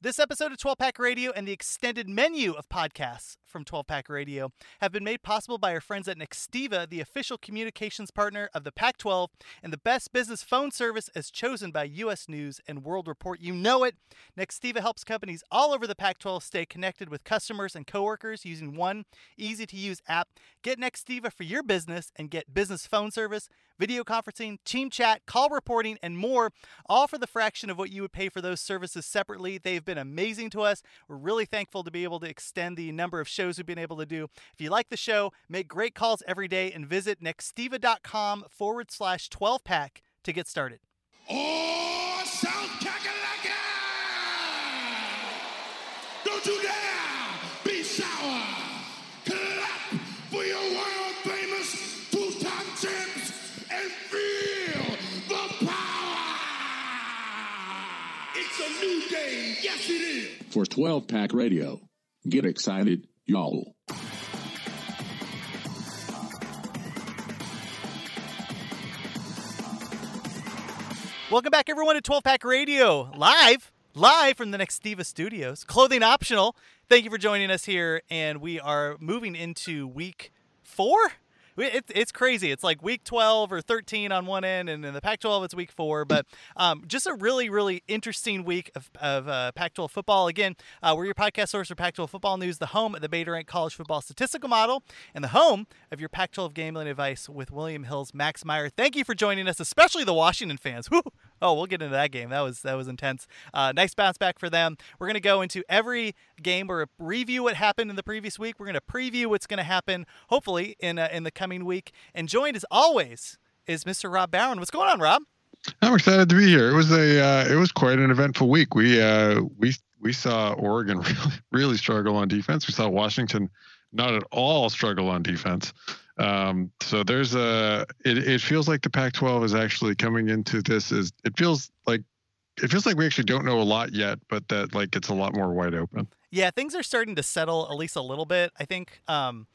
This episode of 12 Pack Radio and the extended menu of podcasts from 12 Pack Radio have been made possible by our friends at Nextiva, the official communications partner of the Pac 12 and the best business phone service as chosen by U.S. News and World Report. You know it. Nextiva helps companies all over the Pac 12 stay connected with customers and coworkers using one easy to use app. Get Nextiva for your business and get business phone service, video conferencing, team chat, call reporting, and more, all for the fraction of what you would pay for those services separately. They've been amazing to us. We're really thankful to be able to extend the number of shows we've been able to do. If you like the show, make great calls every day and visit nextiva.com forward slash 12 pack to get started. Oh, South Kakalaka! Don't you dare For 12 Pack Radio. Get excited, y'all. Welcome back, everyone, to 12 Pack Radio, live, live from the next Nextiva Studios. Clothing optional. Thank you for joining us here, and we are moving into week four. We- It, it's crazy. It's like week 12 or 13 on one end, and in the Pac 12, it's week four. But um, just a really, really interesting week of, of uh, Pac 12 football. Again, uh, we're your podcast source for Pac 12 football news, the home of the Beta Rank College Football Statistical Model, and the home of your Pac 12 gambling advice with William Hills Max Meyer. Thank you for joining us, especially the Washington fans. Whew. Oh, we'll get into that game. That was that was intense. Uh, nice bounce back for them. We're gonna go into every game. We're review what happened in the previous week. We're gonna preview what's gonna happen, hopefully in uh, in the coming week. And joined as always is Mr. Rob Barron. What's going on, Rob? I'm excited to be here. It was a uh, it was quite an eventful week. We uh, we we saw Oregon really really struggle on defense. We saw Washington not at all struggle on defense. Um, so there's a it, it feels like the Pac-12 is actually coming into this is it feels like it feels like we actually don't know a lot yet, but that like it's a lot more wide open. Yeah, things are starting to settle at least a little bit. I think um,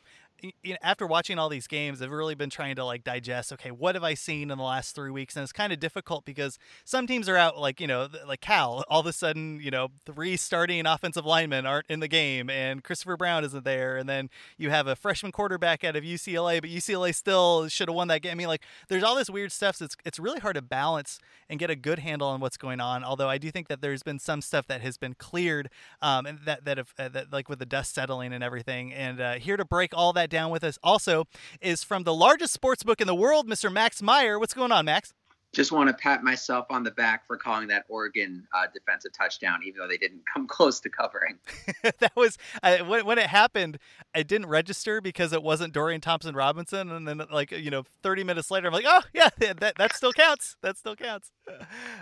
you know, after watching all these games, I've really been trying to like digest. Okay, what have I seen in the last three weeks? And it's kind of difficult because some teams are out, like you know, like Cal. All of a sudden, you know, three starting offensive linemen aren't in the game, and Christopher Brown isn't there. And then you have a freshman quarterback out of UCLA, but UCLA still should have won that game. I mean, like there's all this weird stuff. So it's it's really hard to balance and get a good handle on what's going on. Although I do think that there's been some stuff that has been cleared, um, and that that have uh, that like with the dust settling and everything. And uh, here to break all that down with us also is from the largest sports book in the world, Mr. Max Meyer. What's going on, Max? just want to pat myself on the back for calling that Oregon uh, defensive touchdown, even though they didn't come close to covering. that was I, when, when it happened. I didn't register because it wasn't Dorian Thompson Robinson, and then like you know, 30 minutes later, I'm like, oh yeah, that that still counts. That still counts.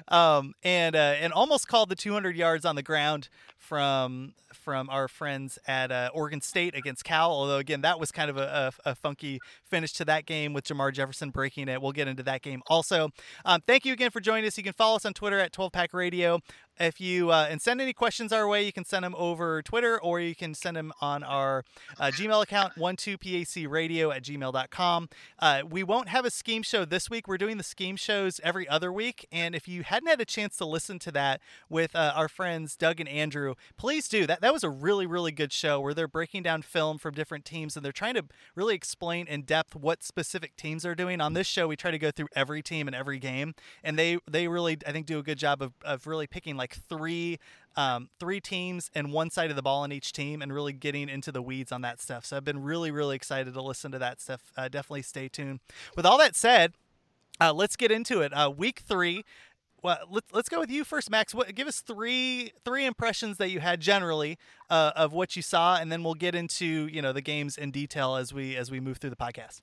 Um, and uh, and almost called the 200 yards on the ground from from our friends at uh, Oregon State against Cal. Although again, that was kind of a, a, a funky finish to that game with Jermar Jefferson breaking it. We'll get into that game also. Um, thank you again for joining us. You can follow us on Twitter at 12 Pack Radio. If you uh, and send any questions our way, you can send them over Twitter or you can send them on our uh, Gmail account, 12pacradio at gmail.com. Uh, we won't have a scheme show this week. We're doing the scheme shows every other week. And if you hadn't had a chance to listen to that with uh, our friends Doug and Andrew, please do. That, that was a really, really good show where they're breaking down film from different teams and they're trying to really explain in depth what specific teams are doing. On this show, we try to go through every team and every game. And they, they really, I think, do a good job of, of really picking like three um, three teams and one side of the ball in each team and really getting into the weeds on that stuff. So I've been really, really excited to listen to that stuff. Uh, definitely stay tuned. With all that said, uh, let's get into it. Uh, week three. Well, let's let's go with you first, Max. What, give us three three impressions that you had generally uh, of what you saw, and then we'll get into you know the games in detail as we as we move through the podcast.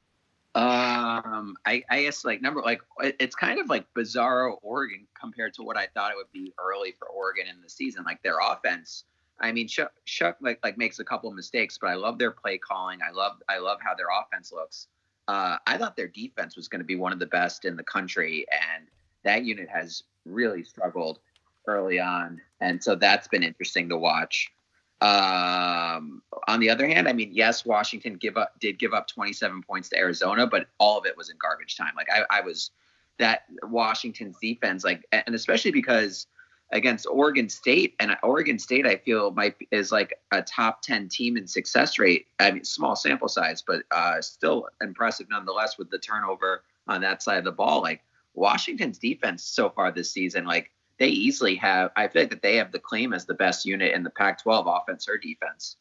Um, I, I guess like number like it's kind of like bizarro Oregon compared to what I thought it would be early for Oregon in the season. Like their offense, I mean, Chuck, Shough like like makes a couple of mistakes, but I love their play calling. I love I love how their offense looks. Uh, I thought their defense was going to be one of the best in the country, and that unit has really struggled early on, and so that's been interesting to watch. Um, on the other hand, I mean, yes, Washington give up did give up 27 points to Arizona, but all of it was in garbage time. Like I, I was that Washington's defense, like, and especially because against Oregon State, and Oregon State I feel might is like a top ten team in success rate. I mean, small sample size, but uh, still impressive nonetheless with the turnover on that side of the ball. Like Washington's defense so far this season, like they easily have. I feel like that they have the claim as the best unit in the Pac-12 offense or defense.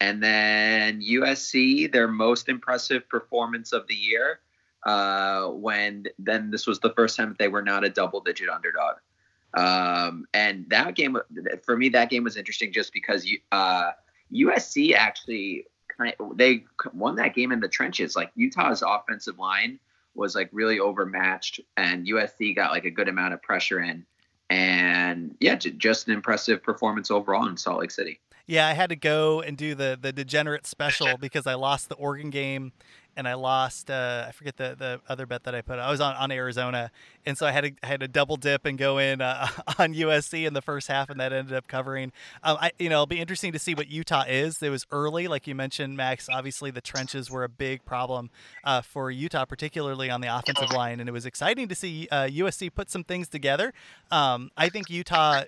And then USC, their most impressive performance of the year, uh, when then this was the first time that they were not a double-digit underdog. Um, and that game, for me, that game was interesting just because uh, USC actually kind of, they won that game in the trenches. Like Utah's offensive line was like really overmatched, and USC got like a good amount of pressure in. And yeah, just an impressive performance overall in Salt Lake City. Yeah, I had to go and do the the degenerate special because I lost the Oregon game and I lost. Uh, I forget the, the other bet that I put. I was on, on Arizona, and so I had to I had to double dip and go in uh, on USC in the first half, and that ended up covering. Um, I you know it'll be interesting to see what Utah is. It was early, like you mentioned, Max. Obviously, the trenches were a big problem uh, for Utah, particularly on the offensive line, and it was exciting to see USC uh, put some things together. Um, I think Utah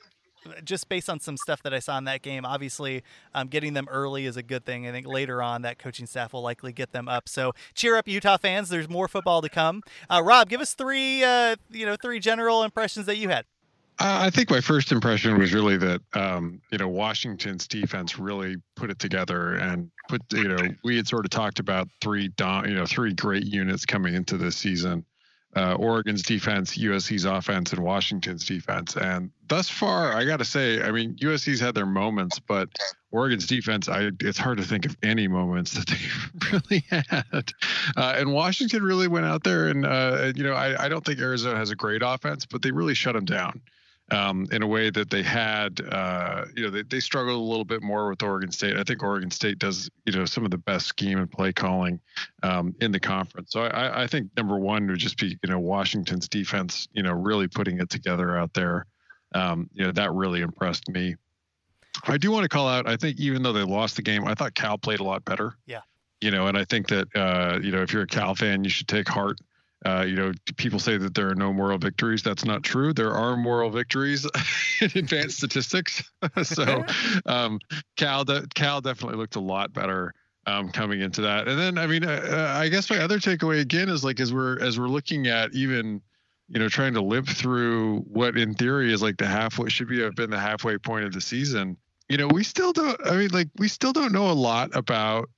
just based on some stuff that I saw in that game, obviously um, getting them early is a good thing. I think later on that coaching staff will likely get them up. So cheer up, Utah fans. There's more football to come. Uh, Rob, give us three, uh, you know, three general impressions that you had. I think my first impression was really that um, you know Washington's defense really put it together and put you know we had sort of talked about three you know three great units coming into this season uh, Oregon's defense, USC's offense, and Washington's defense. And thus far, I got to say, I mean, USC's had their moments, but Oregon's defense, I, it's hard to think of any moments that they really had. Uh, and Washington really went out there, and uh, you know, I, I don't think Arizona has a great offense, but they really shut them down um, in a way that they had, uh, you know, they, they struggled a little bit more with Oregon State. I think Oregon State does, you know, some of the best scheme and play calling um, in the conference. So I, I think number one would just be, you know, Washington's defense, you know, really putting it together out there. Um, you know, that really impressed me. I do want to call out, I think even though they lost the game, I thought Cal played a lot better. Yeah. You know, and I think that, uh, you know, if you're a Cal fan, you should take heart uh, you know, people say that there are no moral victories. That's not true. There are moral victories in advanced statistics. so, um, Cal, de- Cal definitely looked a lot better um, coming into that. And then, I mean, uh, uh, I guess my other takeaway again is like as we're as we're looking at even, you know, trying to limp through what in theory is like the halfway should be have been the halfway point of the season. You know, we still don't. I mean, like we still don't know a lot about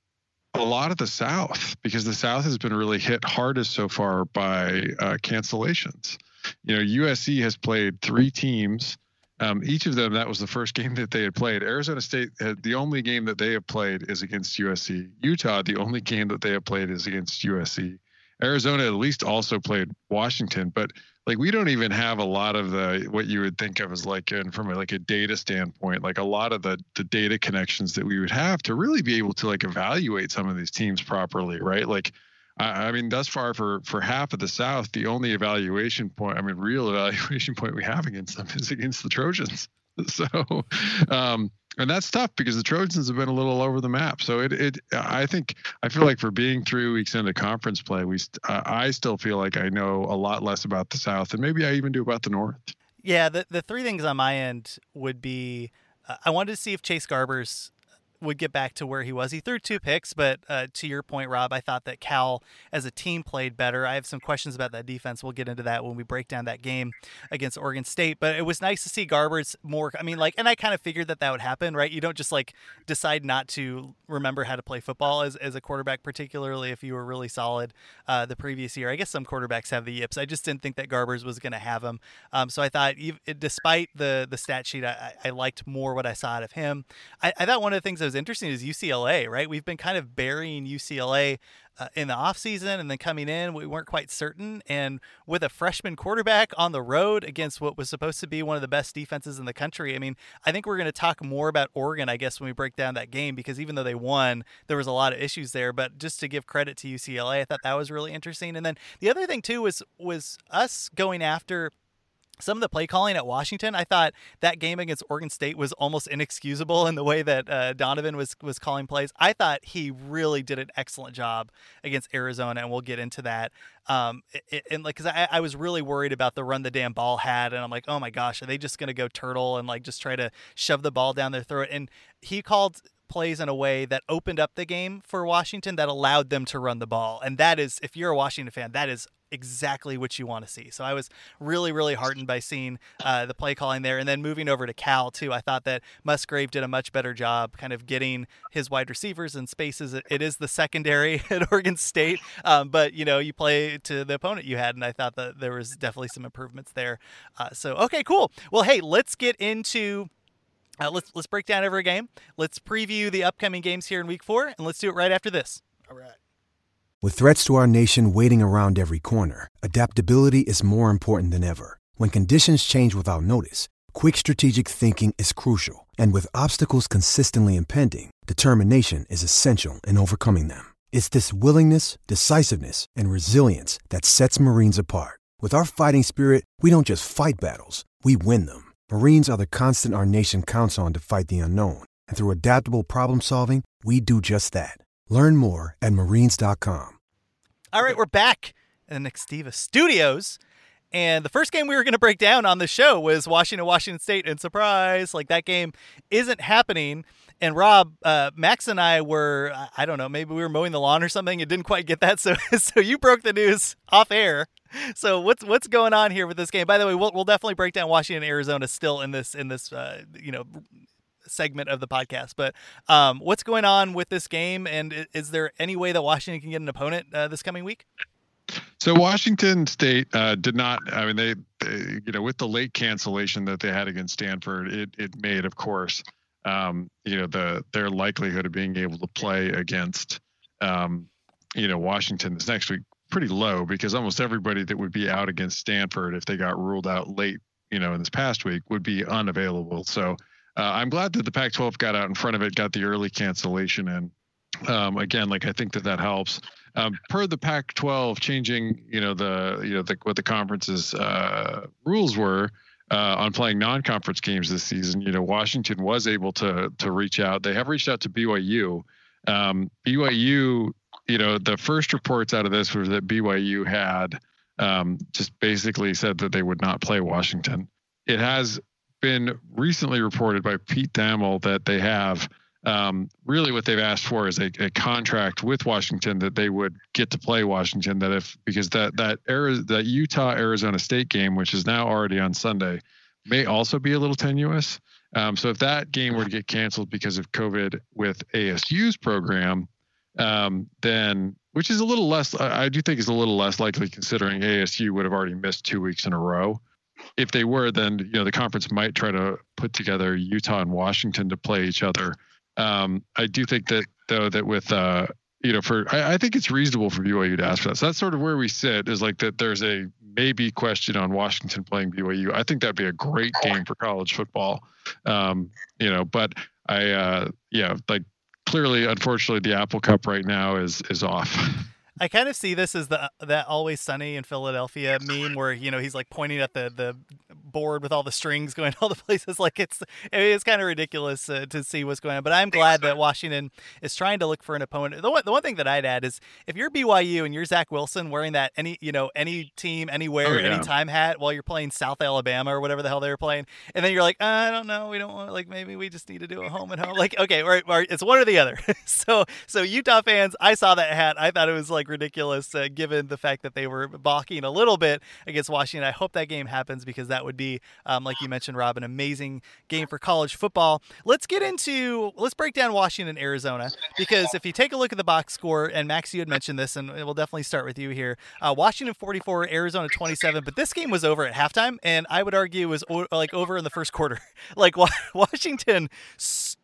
a lot of the South because the South has been really hit hardest so far by uh, cancellations. You know, USC has played three teams. Um, each of them, that was the first game that they had played. Arizona State, had, the only game that they have played is against USC. Utah, the only game that they have played is against USC. Arizona at least also played Washington, but like we don't even have a lot of the what you would think of as like in, from like a data standpoint like a lot of the the data connections that we would have to really be able to like evaluate some of these teams properly right? Like I, I mean thus far for for half of the south the only evaluation point i mean real evaluation point we have against them is against the trojans so um and that's tough because the Trojans have been a little over the map. So it, it, I think, I feel like for being three weeks into conference play, we, I still feel like I know a lot less about the South, and maybe I even do about the North. Yeah, the the three things on my end would be, uh, I wanted to see if Chase Garbers would get back to where he was. He threw two picks, but uh, to your point, Rob, I thought that Cal as a team played better. I have some questions about that defense. We'll get into that when we break down that game against Oregon State. But it was nice to see Garbers more. I mean, like, and I kind of figured that that would happen, right? You don't just like decide not to remember how to play football as, as a quarterback, particularly if you were really solid uh, the previous year. I guess some quarterbacks have the yips. I just didn't think that Garbers was going to have them. Um, so I thought, despite the the stat sheet, I, I liked more what I saw out of him. I, I thought one of the things that was interesting is UCLA, right? We've been kind of burying UCLA uh, in the offseason and then coming in, we weren't quite certain. And with a freshman quarterback on the road against what was supposed to be one of the best defenses in the country, I mean, I think we're going to talk more about Oregon, I guess, when we break down that game, because even though they won, there was a lot of issues there. But just to give credit to UCLA, I thought that was really interesting. And then the other thing, too, was was us going after some of the play calling at Washington, I thought that game against Oregon State was almost inexcusable in the way that uh, Donovan was was calling plays. I thought he really did an excellent job against Arizona, and we'll get into that. Um, it, and like, cause I, I was really worried about the run the damn ball had, and I'm like, oh my gosh, are they just gonna go turtle and like just try to shove the ball down their throat? And he called plays in a way that opened up the game for Washington that allowed them to run the ball. And that is, if you're a Washington fan, that is exactly what you want to see. So I was really, really heartened by seeing uh, the play calling there. And then moving over to Cal, too, I thought that Musgrave did a much better job kind of getting his wide receivers in spaces. it, is the secondary at Oregon State, um, but, you know, you play to the opponent you had. And I thought that there was definitely some improvements there. Uh, so, okay, cool. Well, hey, let's get into uh, let's let's break down every game. Let's preview the upcoming games here in Week Four, and let's do it right after this. All right. With threats to our nation waiting around every corner, adaptability is more important than ever. When conditions change without notice, quick strategic thinking is crucial, and with obstacles consistently impending, determination is essential in overcoming them. It's this willingness, decisiveness, and resilience that sets Marines apart. With our fighting spirit, we don't just fight battles; we win them. Marines are the constant our nation counts on to fight the unknown. And through adaptable problem solving, we do just that. Learn more at marines.com. All right, we're back in the Nextiva studios. And the first game we were going to break down on the show was Washington, Washington State. And surprise, like that game isn't happening. And Rob, uh, Max and I were, I don't know, maybe we were mowing the lawn or something. It didn't quite get that. So, so you broke the news off air. So what's what's going on here with this game? By the way, we'll, we'll definitely break down Washington, Arizona still in this in this uh, you know segment of the podcast. But um, what's going on with this game, and is there any way that Washington can get an opponent uh, this coming week? So Washington State uh, did not. I mean, they, they, you know, with the late cancellation that they had against Stanford, it it made, of course, um, you know, the their likelihood of being able to play against, um, you know, Washington this next week pretty low because almost everybody that would be out against Stanford if they got ruled out late, you know, in this past week would be unavailable. So uh, I'm glad that the Pac-12 got out in front of it, got the early cancellation, and um, again, like I think that that helps. Um, per the Pac-12 changing, you know, the you know the, what the conference's uh, rules were. Uh, on playing non-conference games this season, you know, Washington was able to to reach out. They have reached out to BYU. Um, BYU you know, the first reports out of this was that BYU had um, just basically said that they would not play Washington. It has been recently reported by Pete Thamel that they have um, really what they've asked for is a, a, contract with Washington that they would get to play Washington. That if because that that that Utah Arizona State game, which is now already on Sunday, may also be a little tenuous. Um, so if that game were to get canceled because of COVID with ASU's program, um, then which is a little less. I do think is a little less likely considering ASU would have already missed two weeks in a row. If they were, then you know the conference might try to put together Utah and Washington to play each other. Um, I do think that though that with uh, you know for I, I, think it's reasonable for BYU to ask for that. So that's sort of where we sit is like that. There's a maybe question on Washington playing BYU. I think that'd be a great game for college football. Um, you know, but I uh, yeah like clearly, unfortunately, the Apple Cup right now is is off. I kind of see this as the that always sunny in Philadelphia meme where you know he's like pointing at the the board with all the strings going all the places like it's it's kind of ridiculous uh, to see what's going on but i'm glad that washington is trying to look for an opponent. The one, the one thing that i'd add is if you're byu and you're zach wilson wearing that any you know any team anywhere oh, yeah. anytime hat while you're playing south alabama or whatever the hell they were playing and then you're like i don't know we don't want like maybe we just need to do a home and home like okay right, right it's one or the other. So so utah fans i saw that hat i thought it was like ridiculous uh, given the fact that they were balking a little bit against washington i hope that game happens because that would be um, like you mentioned, Rob, an amazing game for college football. Let's get into, let's break down Washington, Arizona, because if you take a look at the box score, and Max, you had mentioned this, and we'll definitely start with you here. Uh, Washington 44, Arizona 27, but this game was over at halftime, and I would argue was o- like over in the first quarter. like Washington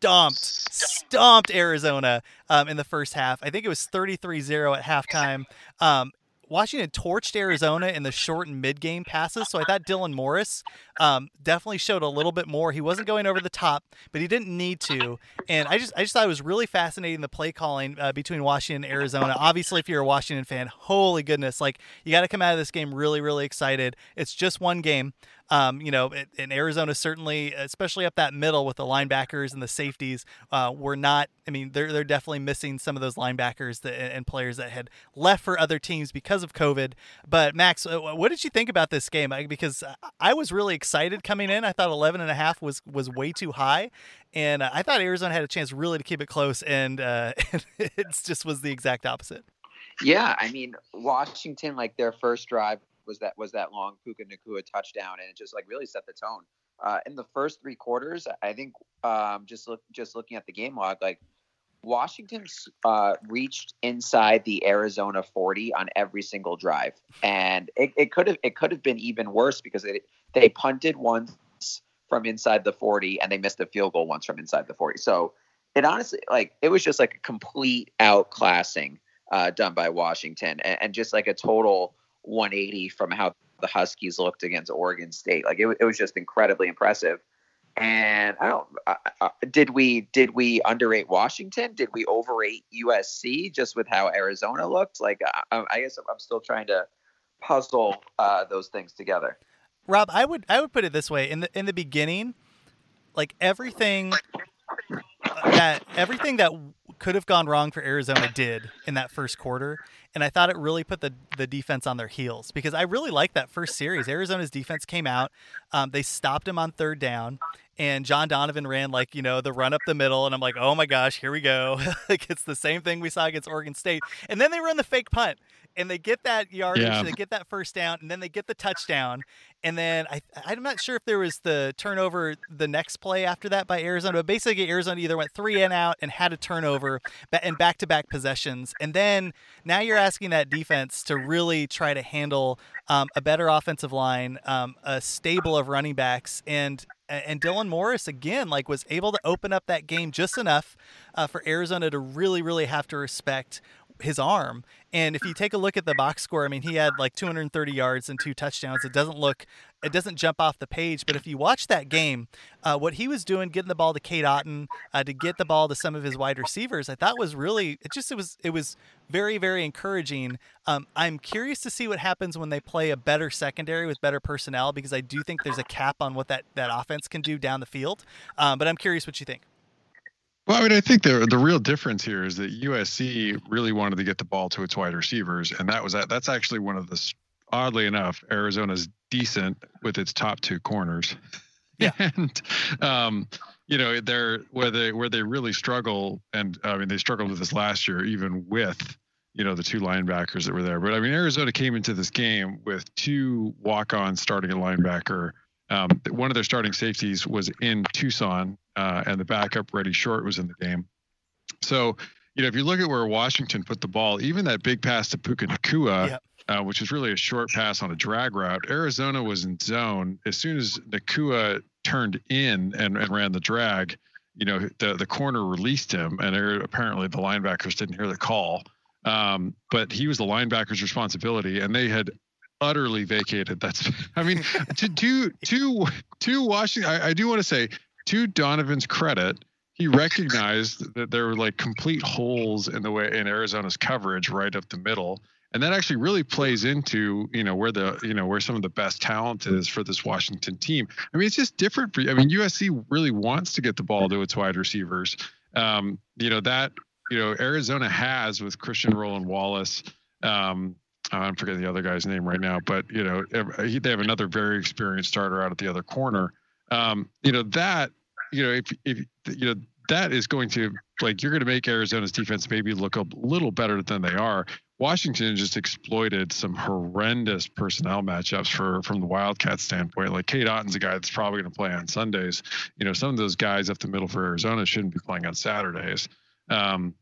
stomped, stomped Arizona um, in the first half. I think it was 33 0 at halftime. Um, Washington torched Arizona in the short and mid game passes. So I thought Dylan Morris um, definitely showed a little bit more. He wasn't going over the top, but he didn't need to. And I just I just thought it was really fascinating the play calling uh, between Washington and Arizona. Obviously, if you're a Washington fan, holy goodness, like you got to come out of this game really really excited. It's just one game. Um, you know, in, Arizona, certainly, especially up that middle with the linebackers and the safeties, uh, were not. I mean, they're they're definitely missing some of those linebackers that, and players that had left for other teams because of COVID. But Max, uh, what did you think about this game? Because I was really excited coming in. I thought 11 and a half was was way too high, and I thought Arizona had a chance really to keep it close, and uh, it just was the exact opposite. Yeah, I mean Washington, like their first drive was that was that long Puka Nacua touchdown, and it just like really set the tone. Uh, in the first three quarters, I think um, just look just looking at the game log, like Washington uh, reached inside the Arizona 40 on every single drive, and it, could have it could have been even worse because they they punted once from inside the 40 and they missed a field goal once from inside the 40. So it honestly like it was just like a complete outclassing uh, done by Washington and, and, just like a total 180 from how the Huskies looked against Oregon State. Like it, it was just incredibly impressive. And I don't. Uh, uh, did we did we underrate Washington? Did we overrate USC just with how Arizona looked? Like I, I guess I'm still trying to puzzle uh, those things together. Rob, I would I would put it this way in the in the beginning, like everything that everything that could have gone wrong for Arizona did in that first quarter, and I thought it really put the the defense on their heels because I really liked that first series. Arizona's defense came out, um, they stopped him on third down, and John Donovan ran like you know the run up the middle, and I'm like, oh my gosh, here we go. like it's the same thing we saw against Oregon State, and then they run the fake punt, and they get that yardage, yeah. they get that first down, and then they get the touchdown. And then I, I'm not sure if there was the turnover the next play after that by Arizona, but basically Arizona either went three and out and had a turnover and back to back possessions. And then now you're asking that defense to really try to handle um, a better offensive line, um, a stable of running backs, and and Dylan Morris again like was able to open up that game just enough uh, for Arizona to really really have to respect his arm. And if you take a look at the box score, I mean, he had like 230 yards and two touchdowns. It doesn't look, it doesn't jump off the page. But if you watch that game, uh, what he was doing, getting the ball to Cade Otton, uh, to get the ball to some of his wide receivers, I thought was really, it just, it was, it was very, very encouraging. Um, I'm curious to see what happens when they play a better secondary with better personnel because I do think there's a cap on what that that offense can do down the field. Um, but I'm curious what you think. Well, I mean, I think the the real difference here is that USC really wanted to get the ball to its wide receivers, and that was that. That's actually one of the oddly enough, Arizona's decent with its top two corners. Yeah. And um, you know, they're where they where they really struggle, and I mean, they struggled with this last year, even with you know the two linebackers that were there. But I mean, Arizona came into this game with two walk-ons starting a linebacker um, one of their starting safeties was in Tucson, uh, and the backup Reddy Short was in the game. So, you know, if you look at where Washington put the ball, even that big pass to Puka Nacua, yep. uh, which was really a short pass on a drag route, Arizona was in zone. As soon as Nacua turned in and, and ran the drag, you know, the, the corner released him, and apparently the linebackers didn't hear the call. Um, but he was the linebacker's responsibility, and they had utterly vacated. That's, I mean, to to to to Washington, I, I do want to say to Donovan's credit, he recognized that there were like complete holes in the way in Arizona's coverage right up the middle. And that actually really plays into, you know, where the, you know, where some of the best talent is for this Washington team. I mean, it's just different for you. I mean, USC really wants to get the ball to its wide receivers. Um, you know, that, you know, Arizona has with Christian Roland Wallace, um, I'm forgetting the other guy's name right now, but you know they have another very experienced starter out at the other corner. Um, you know that you know if if you know that is going to like you're going to make Arizona's defense maybe look a little better than they are. Washington just exploited some horrendous personnel matchups for from the Wildcats standpoint. Like Cade Otton's a guy that's probably going to play on Sundays. You know, some of those guys up the middle for Arizona shouldn't be playing on Saturdays. Um,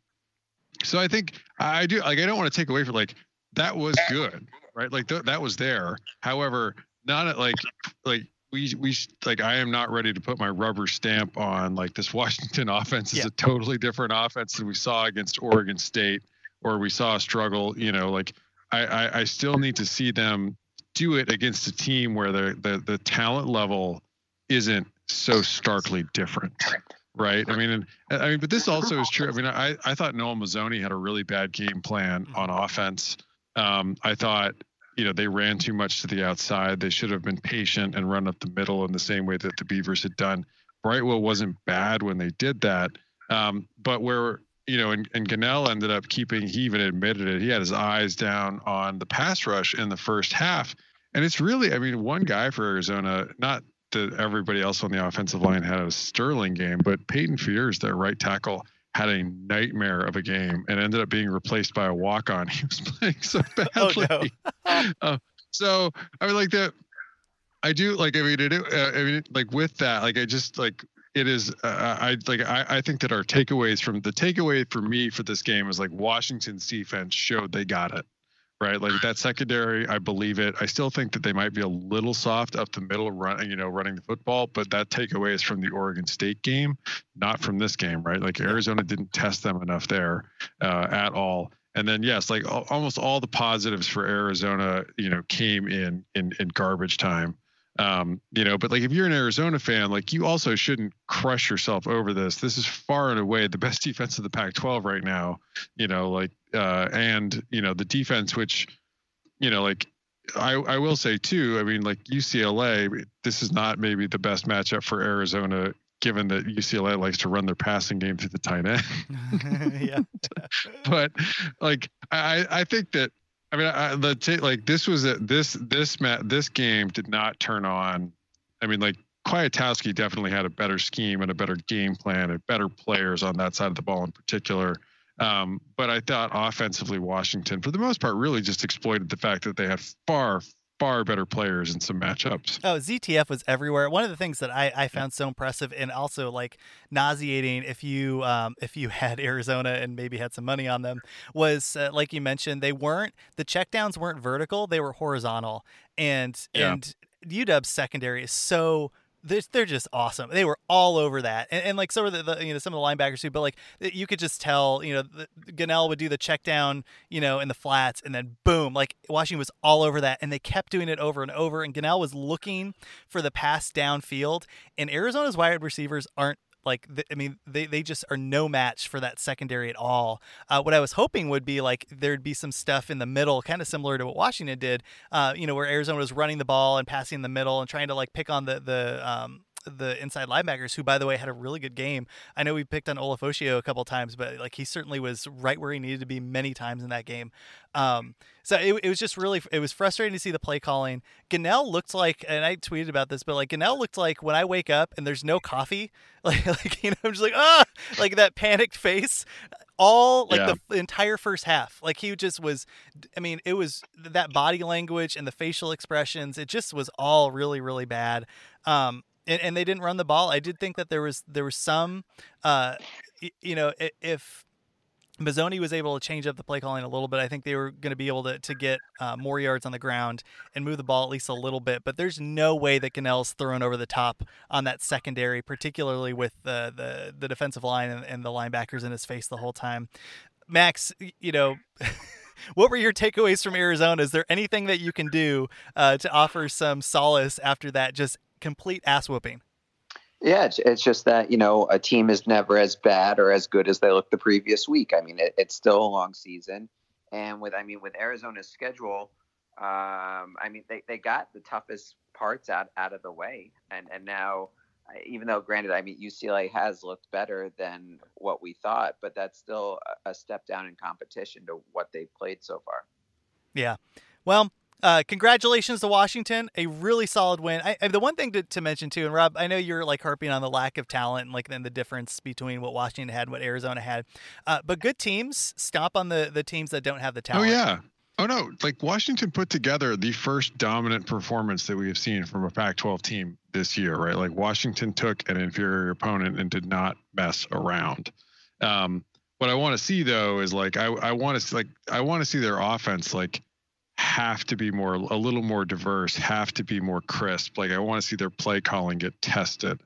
so I think I do like I don't want to take away from like that was good, right? Like th- that was there. However, not at like like we we like I am not ready to put my rubber stamp on like this Washington offense is yeah. a totally different offense than we saw against Oregon State or we saw a struggle. You know, like I I, I still need to see them do it against a team where the the the talent level isn't so starkly different right? I mean, and, I mean, but this also is true. I mean, I, I thought Noel Mazzone had a really bad game plan mm-hmm. on offense. Um, I thought, you know they ran too much to the outside. They should have been patient and run up the middle in the same way that the Beavers had done. Brightwell wasn't bad when they did that, um, but where you know, and, and Gunnell ended up keeping. He even admitted it. He had his eyes down on the pass rush in the first half, and it's really, I mean, one guy for Arizona, not that everybody else on the offensive line had a sterling game, but Peyton Fears, their right tackle, had a nightmare of a game and ended up being replaced by a walk on. He was playing so badly. Oh, no. uh, so I mean, like that. I do like. I mean, it, uh, I mean, like with that, like I just like it is. Uh, I like. I, I think that our takeaways from the takeaway for me for this game is like Washington's defense showed they got it right? Like that secondary, I believe it. I still think that they might be a little soft up the middle, run, you know, running the football, but that takeaway is from the Oregon State game, not from this game, right? Like Arizona didn't test them enough there uh, at all. And then yes, like al- almost all the positives for Arizona, you know, came in in in garbage time. Um, you know, but like if you're an Arizona fan, like you also shouldn't crush yourself over this. This is far and away the best defense of the Pac-12 right now. You know, like uh, and you know the defense, which you know, like I I will say too. I mean, like UCLA, this is not maybe the best matchup for Arizona, given that UCLA likes to run their passing game through the tight end. yeah. but like I I think that I mean I, the t- like this was a, this this mat this game did not turn on. I mean like Kwiatkowski definitely had a better scheme and a better game plan and better players on that side of the ball in particular. Um, but I thought offensively, Washington, for the most part, really just exploited the fact that they had far, far better players in some matchups. Oh, ZTF was everywhere. One of the things that I, I found so impressive and also like nauseating if you um, if you had Arizona and maybe had some money on them was uh, like you mentioned they weren't the checkdowns weren't vertical they were horizontal and Yeah. and UW's secondary is so they're, they're just awesome. They were all over that, and, and like so were the, the you know some of the linebackers too. But like you could just tell, you know, the, Gunnell would do the check down, you know, in the flats, and then boom, like Washington was all over that, and they kept doing it over and over. And Gunnell was looking for the pass downfield, and Arizona's wide receivers aren't like th- I mean they, they just are no match for that secondary at all. Uh, what I was hoping would be like there'd be some stuff in the middle, kind of similar to what Washington did. Uh, you know where Arizona was running the ball and passing in the middle and trying to like pick on the the um, the inside linebackers, who by the way had a really good game. I know we picked on Ulofoshio a couple times, but like he certainly was right where he needed to be many times in that game. Um, so it, it was just really it was frustrating to see the play calling. Gunnell looked like, and I tweeted about this, but like Gunnell looked like when I wake up and there's no coffee, like like you know I'm just like ah like that panicked face. All like Yeah. the entire first half, like he just was. I mean, it was that body language and the facial expressions. It just was all really really bad. Um, and, and they didn't run the ball. I did think that there was there was some, uh, you know, if Mazzone was able to change up the play calling a little bit, I think they were going to be able to to get uh, more yards on the ground and move the ball at least a little bit. But there's no way that Gunnell's thrown over the top on that secondary, particularly with the the, the defensive line and, and the linebackers in his face the whole time. Max, you know. What were your takeaways from Arizona? Is there anything that you can do uh, to offer some solace after that just complete ass whooping? Yeah, it's, it's just that you know a team is never as bad or as good as they looked the previous week. I mean, it, it's still a long season, and with I mean with Arizona's schedule, um, I mean they, they got the toughest parts out out of the way, and and now even though granted, I mean UCLA has looked better than what we thought, but that's still a, a step down in competition to what they've played so far. Yeah. Well, uh, congratulations to Washington. A really solid win. I, I- the one thing to, to mention too, and Rob, I know you're like harping on the lack of talent and like then the difference between what Washington had and what Arizona had. Uh, but good teams stomp on the the teams that don't have the talent. Oh yeah. Oh no, like Washington put together the first dominant performance that we have seen from a Pac-12 team this year, right? Like Washington took an inferior opponent and did not mess around. Um, what I want to see though is like I I want to like I want to see their offense like have to be more a little more diverse, have to be more crisp. Like I want to see their play calling get tested.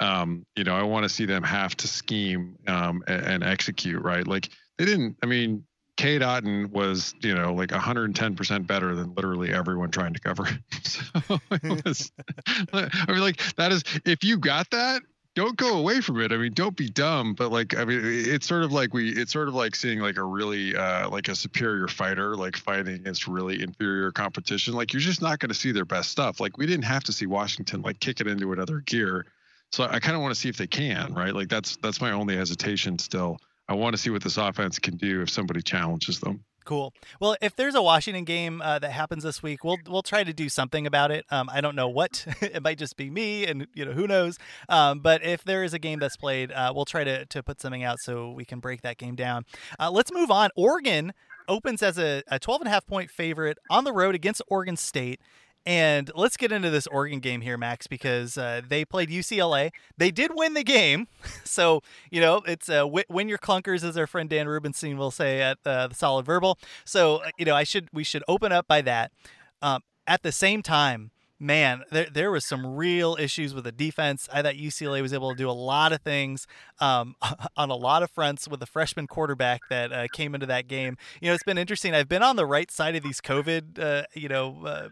Um, you know, I want to see them have to scheme um, and, and execute right. Like they didn't. I mean, Cade Otton was, you know, like 110% better than literally everyone trying to cover. So was, I mean, like that is, if you got that, don't go away from it. I mean, don't be dumb, but like, I mean, it's sort of like we, it's sort of like seeing like a really, uh, like a superior fighter, like fighting against really inferior competition. Like, you're just not going to see their best stuff. Like, we didn't have to see Washington like kick it into another gear. So I kind of want to see if they can, right? Like, that's that's my only hesitation still. I want to see what this offense can do if somebody challenges them. Cool. Well, if there's a Washington game uh, that happens this week, we'll we'll try to do something about it. Um, I don't know what. it might just be me, and you know who knows. Um, but if there is a game that's played, uh, we'll try to to put something out so we can break that game down. Uh, let's move on. Oregon opens as a, a 12 and a half point favorite on the road against Oregon State. And let's get into this Oregon game here, Max, because uh, they played UCLA. They did win the game, so you know it's uh, win your clunkers, as our friend Dan Rubenstein will say at uh, the Solid Verbal. So uh, you know, I should we should open up by that. Um, at the same time, man, there there was some real issues with the defense. I thought UCLA was able to do a lot of things um, on a lot of fronts with the freshman quarterback that uh, came into that game. You know, it's been interesting. I've been on the right side of these COVID, uh, you know,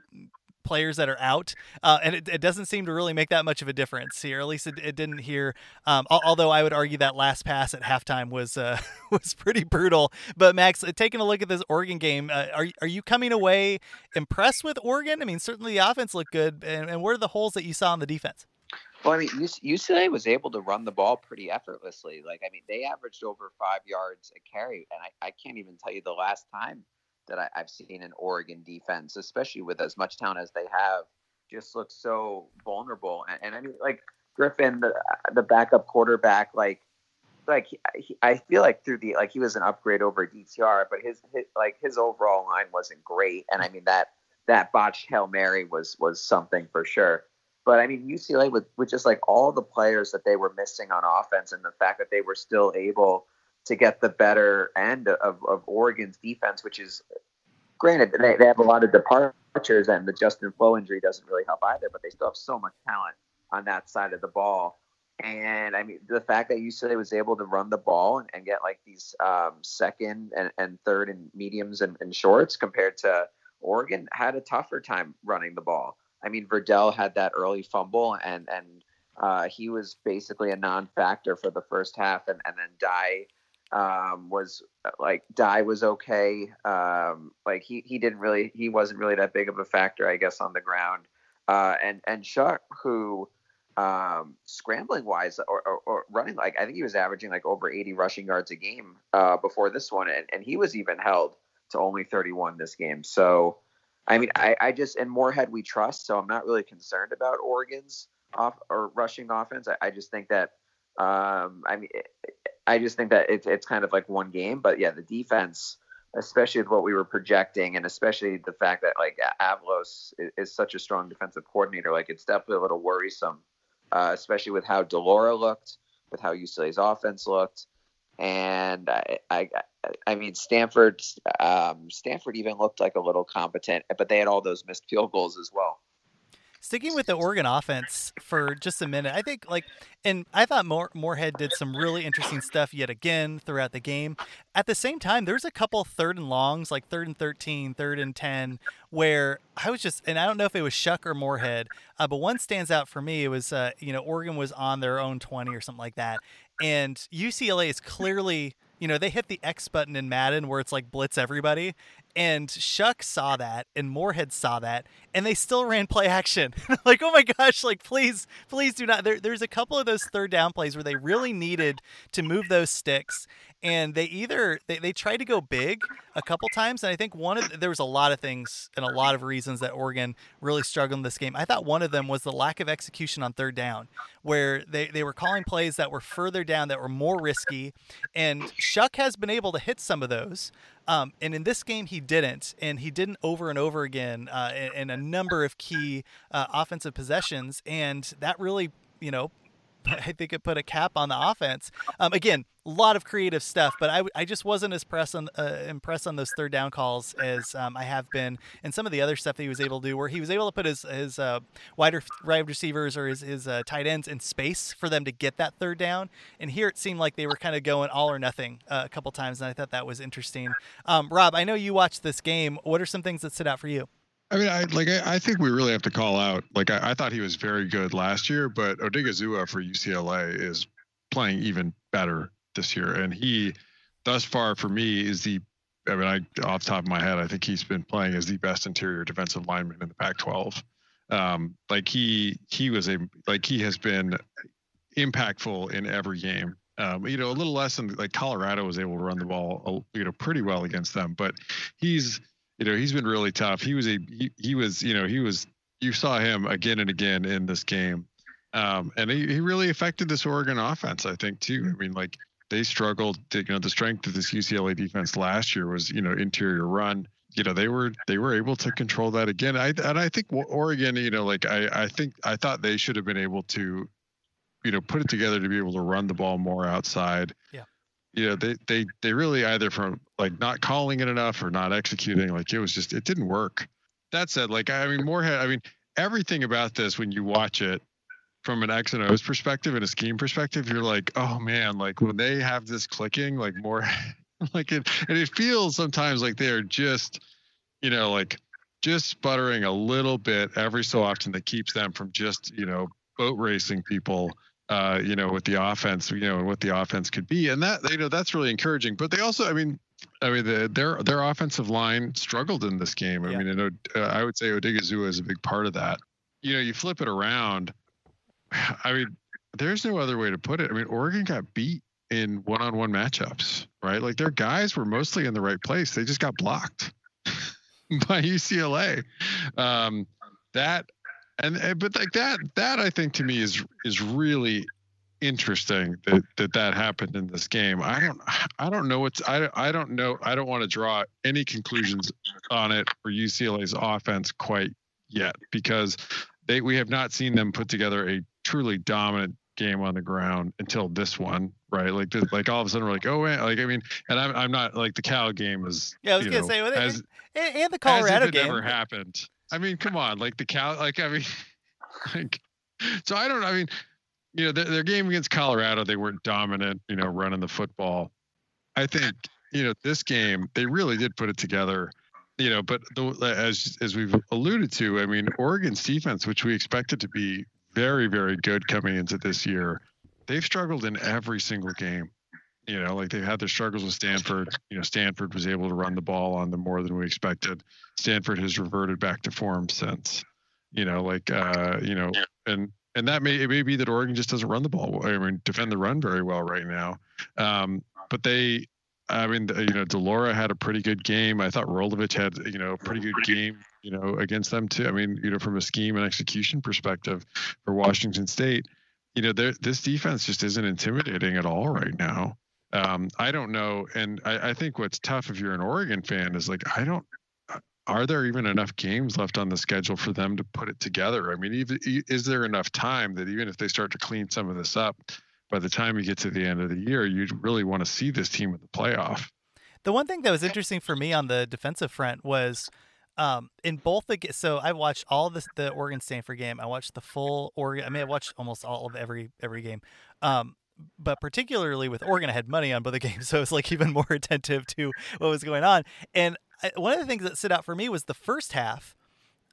players that are out, uh, and it, it, doesn't seem to really make that much of a difference here. At least it, it didn't here. Um, although I would argue that last pass at halftime was uh, was pretty brutal. But Max, uh, taking a look at this Oregon game, uh, are are you coming away impressed with Oregon? I mean, certainly the offense looked good, and, and what are the holes that you saw in the defense? Well, I mean, UCLA was able to run the ball pretty effortlessly. Like, I mean, they averaged over five yards a carry, and I, I can't even tell you the last time that I, have seen in Oregon defense, especially with as much talent as they have, just looks so vulnerable. And, and I mean, like Griffin, the the backup quarterback, like like he, I feel like through the like he was an upgrade over DTR, but his, his like his overall line wasn't great. And I mean that that botched hail mary was was something for sure. But I mean UCLA with with just like all the players that they were missing on offense and the fact that they were still able to get the better end of, of Oregon's defense, which is granted they, they have a lot of departures and the Justin Flowe injury doesn't really help either, but they still have so much talent on that side of the ball. And I mean, the fact that UCLA was able to run the ball and, and get like these um, second and, and third and mediums and, and shorts compared to Oregon had a tougher time running the ball. I mean, Verdell had that early fumble and, and uh, he was basically a non-factor for the first half, and, and then Dye um, was like Dye was okay. Um, like he he didn't really he wasn't really that big of a factor, I guess, on the ground. Uh, and and Shough, who um, scrambling wise or, or, or, running like I think he was averaging like over 80 rushing yards a game uh, before this one, and, and he was even held to only 31 this game. So I mean, I, I just in Moorhead we trust, so I'm not really concerned about Oregon's off or rushing offense. I, I just think that um, I mean, I just think that it's it's kind of like one game, but yeah, the defense, especially with what we were projecting, and especially the fact that like Avalos is, is such a strong defensive coordinator, like it's definitely a little worrisome, uh, especially with how Delora looked, with how UCLA's offense looked, and I I, I mean Stanford um, Stanford even looked like a little competent, but they had all those missed field goals as well. Sticking with the Oregon offense for just a minute, I think like, and I thought Moore, Moorhead did some really interesting stuff yet again throughout the game. At the same time, there's a couple third and longs, like third and 13, third and 10, where I was just, and I don't know if it was Shough or Moorhead, uh, but one stands out for me. It was, uh, you know, Oregon was on their own 20 or something like that. And UCLA is clearly you know, they hit the X button in Madden where it's like blitz everybody. And Shough saw that and Moorhead saw that and they still ran play action. like, oh my gosh, like please, please do not. There, there's a couple of those third down plays where they really needed to move those sticks and they either they, they tried to go big a couple times and i think one of there was a lot of things and a lot of reasons that oregon really struggled in this game. I thought one of them was the lack of execution on third down where they, they were calling plays that were further down that were more risky and Shough has been able to hit some of those um, and in this game, he didn't, and he didn't over and over again uh, in, in, a number of key uh, offensive possessions, and that really, you know, I think it put a cap on the offense. Um, again, a lot of creative stuff, but I, I just wasn't as press on, uh, impressed on those third down calls as um, I have been, and some of the other stuff that he was able to do, where he was able to put his his uh, wide receivers or his his uh, tight ends in space for them to get that third down. And here it seemed like they were kind of going all or nothing uh, a couple times, and I thought that was interesting. Um, Rob, I know you watched this game. What are some things that stood out for you? I mean, I like. I, I think we really have to call out. Like, I, I thought he was very good last year, but Odighizuwa for UCLA is playing even better this year, and he, thus far for me, is the. I mean, I off top of my head, I think he's been playing as the best interior defensive lineman in the Pac-12. Um, like he he was a like he has been impactful in every game. Um, you know, a little less than like Colorado was able to run the ball, you know, pretty well against them, but he's you know he's been really tough. He was a he, he was you know he was you saw him again and again in this game, um, and he, he really affected this Oregon offense. I think too. I mean, like they struggled. To, you know, the strength of this UCLA defense last year was you know interior run. You know they were they were able to control that again. I and I think Oregon. You know, like I I think I thought they should have been able to, you know, put it together to be able to run the ball more outside. Yeah you know they they they really either from like not calling it enough or not executing like it was just it didn't work. That said like i mean moorhead i mean everything about this when you watch it from an x and o's perspective and a scheme perspective you're like oh man like when they have this clicking like more like it and it feels sometimes like they're just you know like just sputtering a little bit every so often that keeps them from just you know boat racing people uh, you know, with the offense, you know, and what the offense could be, and that you know that's really encouraging. But they also, I mean, I mean, the, their their offensive line struggled in this game. I yeah. mean, I, know, uh, I would say Odighizuwa is a big part of that. You know, you flip it around. I mean, there's no other way to put it. I mean, Oregon got beat in one-on-one matchups, right? Like their guys were mostly in the right place. They just got blocked by UCLA. Um, that and, and but like that that I think to me is is really interesting that, that that happened in this game. I don't I don't know what's I I don't know I don't want to draw any conclusions on it for UCLA's offense quite yet because they we have not seen them put together a truly dominant game on the ground until this one, right? Like this, like all of a sudden we're like, oh, man. like I mean, and I'm I'm not like the Cal game is yeah, I was gonna know, say well, as, and, and the Colorado as if it game never happened. I mean, come on, like the Cal, like I mean, like so I don't. I mean, you know, their, their game against Colorado, they weren't dominant, you know, running the football. I think you know this game they really did put it together you know but the, as as we've alluded to i mean oregon's defense which we expected to be very very good coming into this year they've struggled in every single game you know, like they've had their struggles with Stanford. You know, Stanford was able to run the ball on them more than we expected. Stanford has reverted back to form since. You know, like uh, you know, and and that may it may be that Oregon just doesn't run the ball. I mean, defend the run very well right now. Um, but they, I mean, you know, de Laura had a pretty good game. I thought Rolovich had you know a pretty good game. You know, against them too. I mean, you know, from a scheme and execution perspective for Washington State, you know, this defense just isn't intimidating at all right now um, I don't know. And I, I think what's tough if you're an Oregon fan is like, I don't, uh, are there even enough games left on the schedule for them to put it together? I mean, even, is there enough time that even if they start to clean some of this up, by the time you get to the end of the year, you'd really want to see this team in the playoff. The one thing that was interesting for me on the defensive front was um, in both the so I watched all the the Oregon Stanford game. I watched the full Oregon. I mean, I watched almost all of every every game. Um, but particularly with Oregon, I had money on both the games, so I was like even more attentive to what was going on. And I, one of the things that stood out for me was the first half.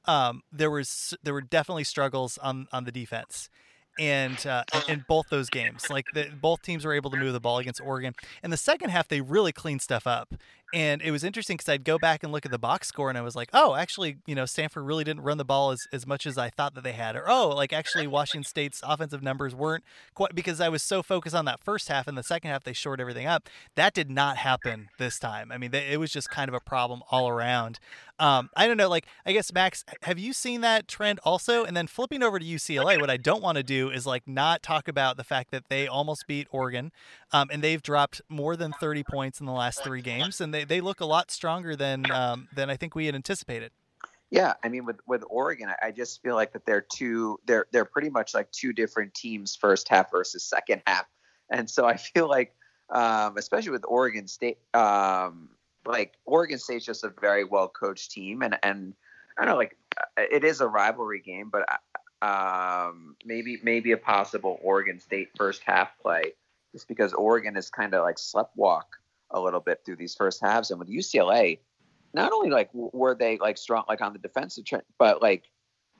Um, there was there were definitely struggles on on the defense, and uh, in both those games, like the, both teams were able to move the ball against Oregon. In the second half, they really cleaned stuff up, and it was interesting because I'd go back and look at the box score, and I was like, oh, actually, you know, Stanford really didn't run the ball as, as much as I thought that they had. Or, oh, like actually, Washington State's offensive numbers weren't quite because I was so focused on that first half. and the second half, they shored everything up. That did not happen this time. I mean, they, it was just kind of a problem all around. Um, I don't know. Like, I guess, Max, have you seen that trend also? And then flipping over to UCLA, what I don't want to do is like not talk about the fact that they almost beat Oregon um, and they've dropped more than 30 points in the last three games. And they, they look a lot stronger than um, than I think we had anticipated. Yeah, I mean, with with Oregon, I just feel like that they're two they're they're pretty much like two different teams, first half versus second half, and so I feel like, um, especially with Oregon State, um, like Oregon State's just a very well coached team, and and I don't know, like it is a rivalry game, but um, maybe maybe a possible Oregon State first half play, just because Oregon is kind of like sleptwalk a little bit through these first halves. And with UCLA, not only like were they like strong like on the defensive trend, but like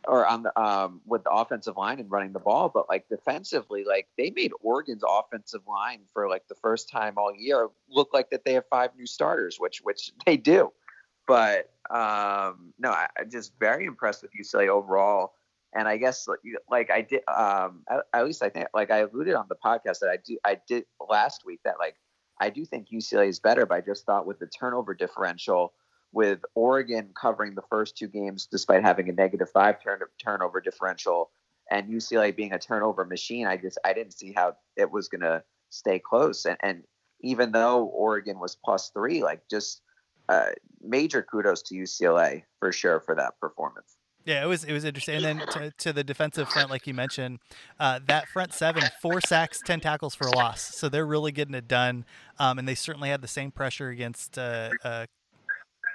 or on the um with the offensive line and running the ball, but like defensively, like they made Oregon's offensive line for like the first time all year look like that they have five new starters, which which they do. But um no, I, I'm just very impressed with UCLA overall. And I guess like, like I did um at, at least I think like I alluded on the podcast that I do I did last week that like I do think UCLA is better, but I just thought with the turnover differential with Oregon covering the first two games despite having a negative five turn- turnover differential and UCLA being a turnover machine, I just I didn't see how it was going to stay close. And, and even though Oregon was plus three, like just uh, major kudos to UCLA for sure for that performance. Yeah, it was it was interesting. And then to, to the defensive front, like you mentioned, uh, that front seven, four sacks, ten tackles for a loss. So they're really getting it done. Um, and they certainly had the same pressure against uh, uh,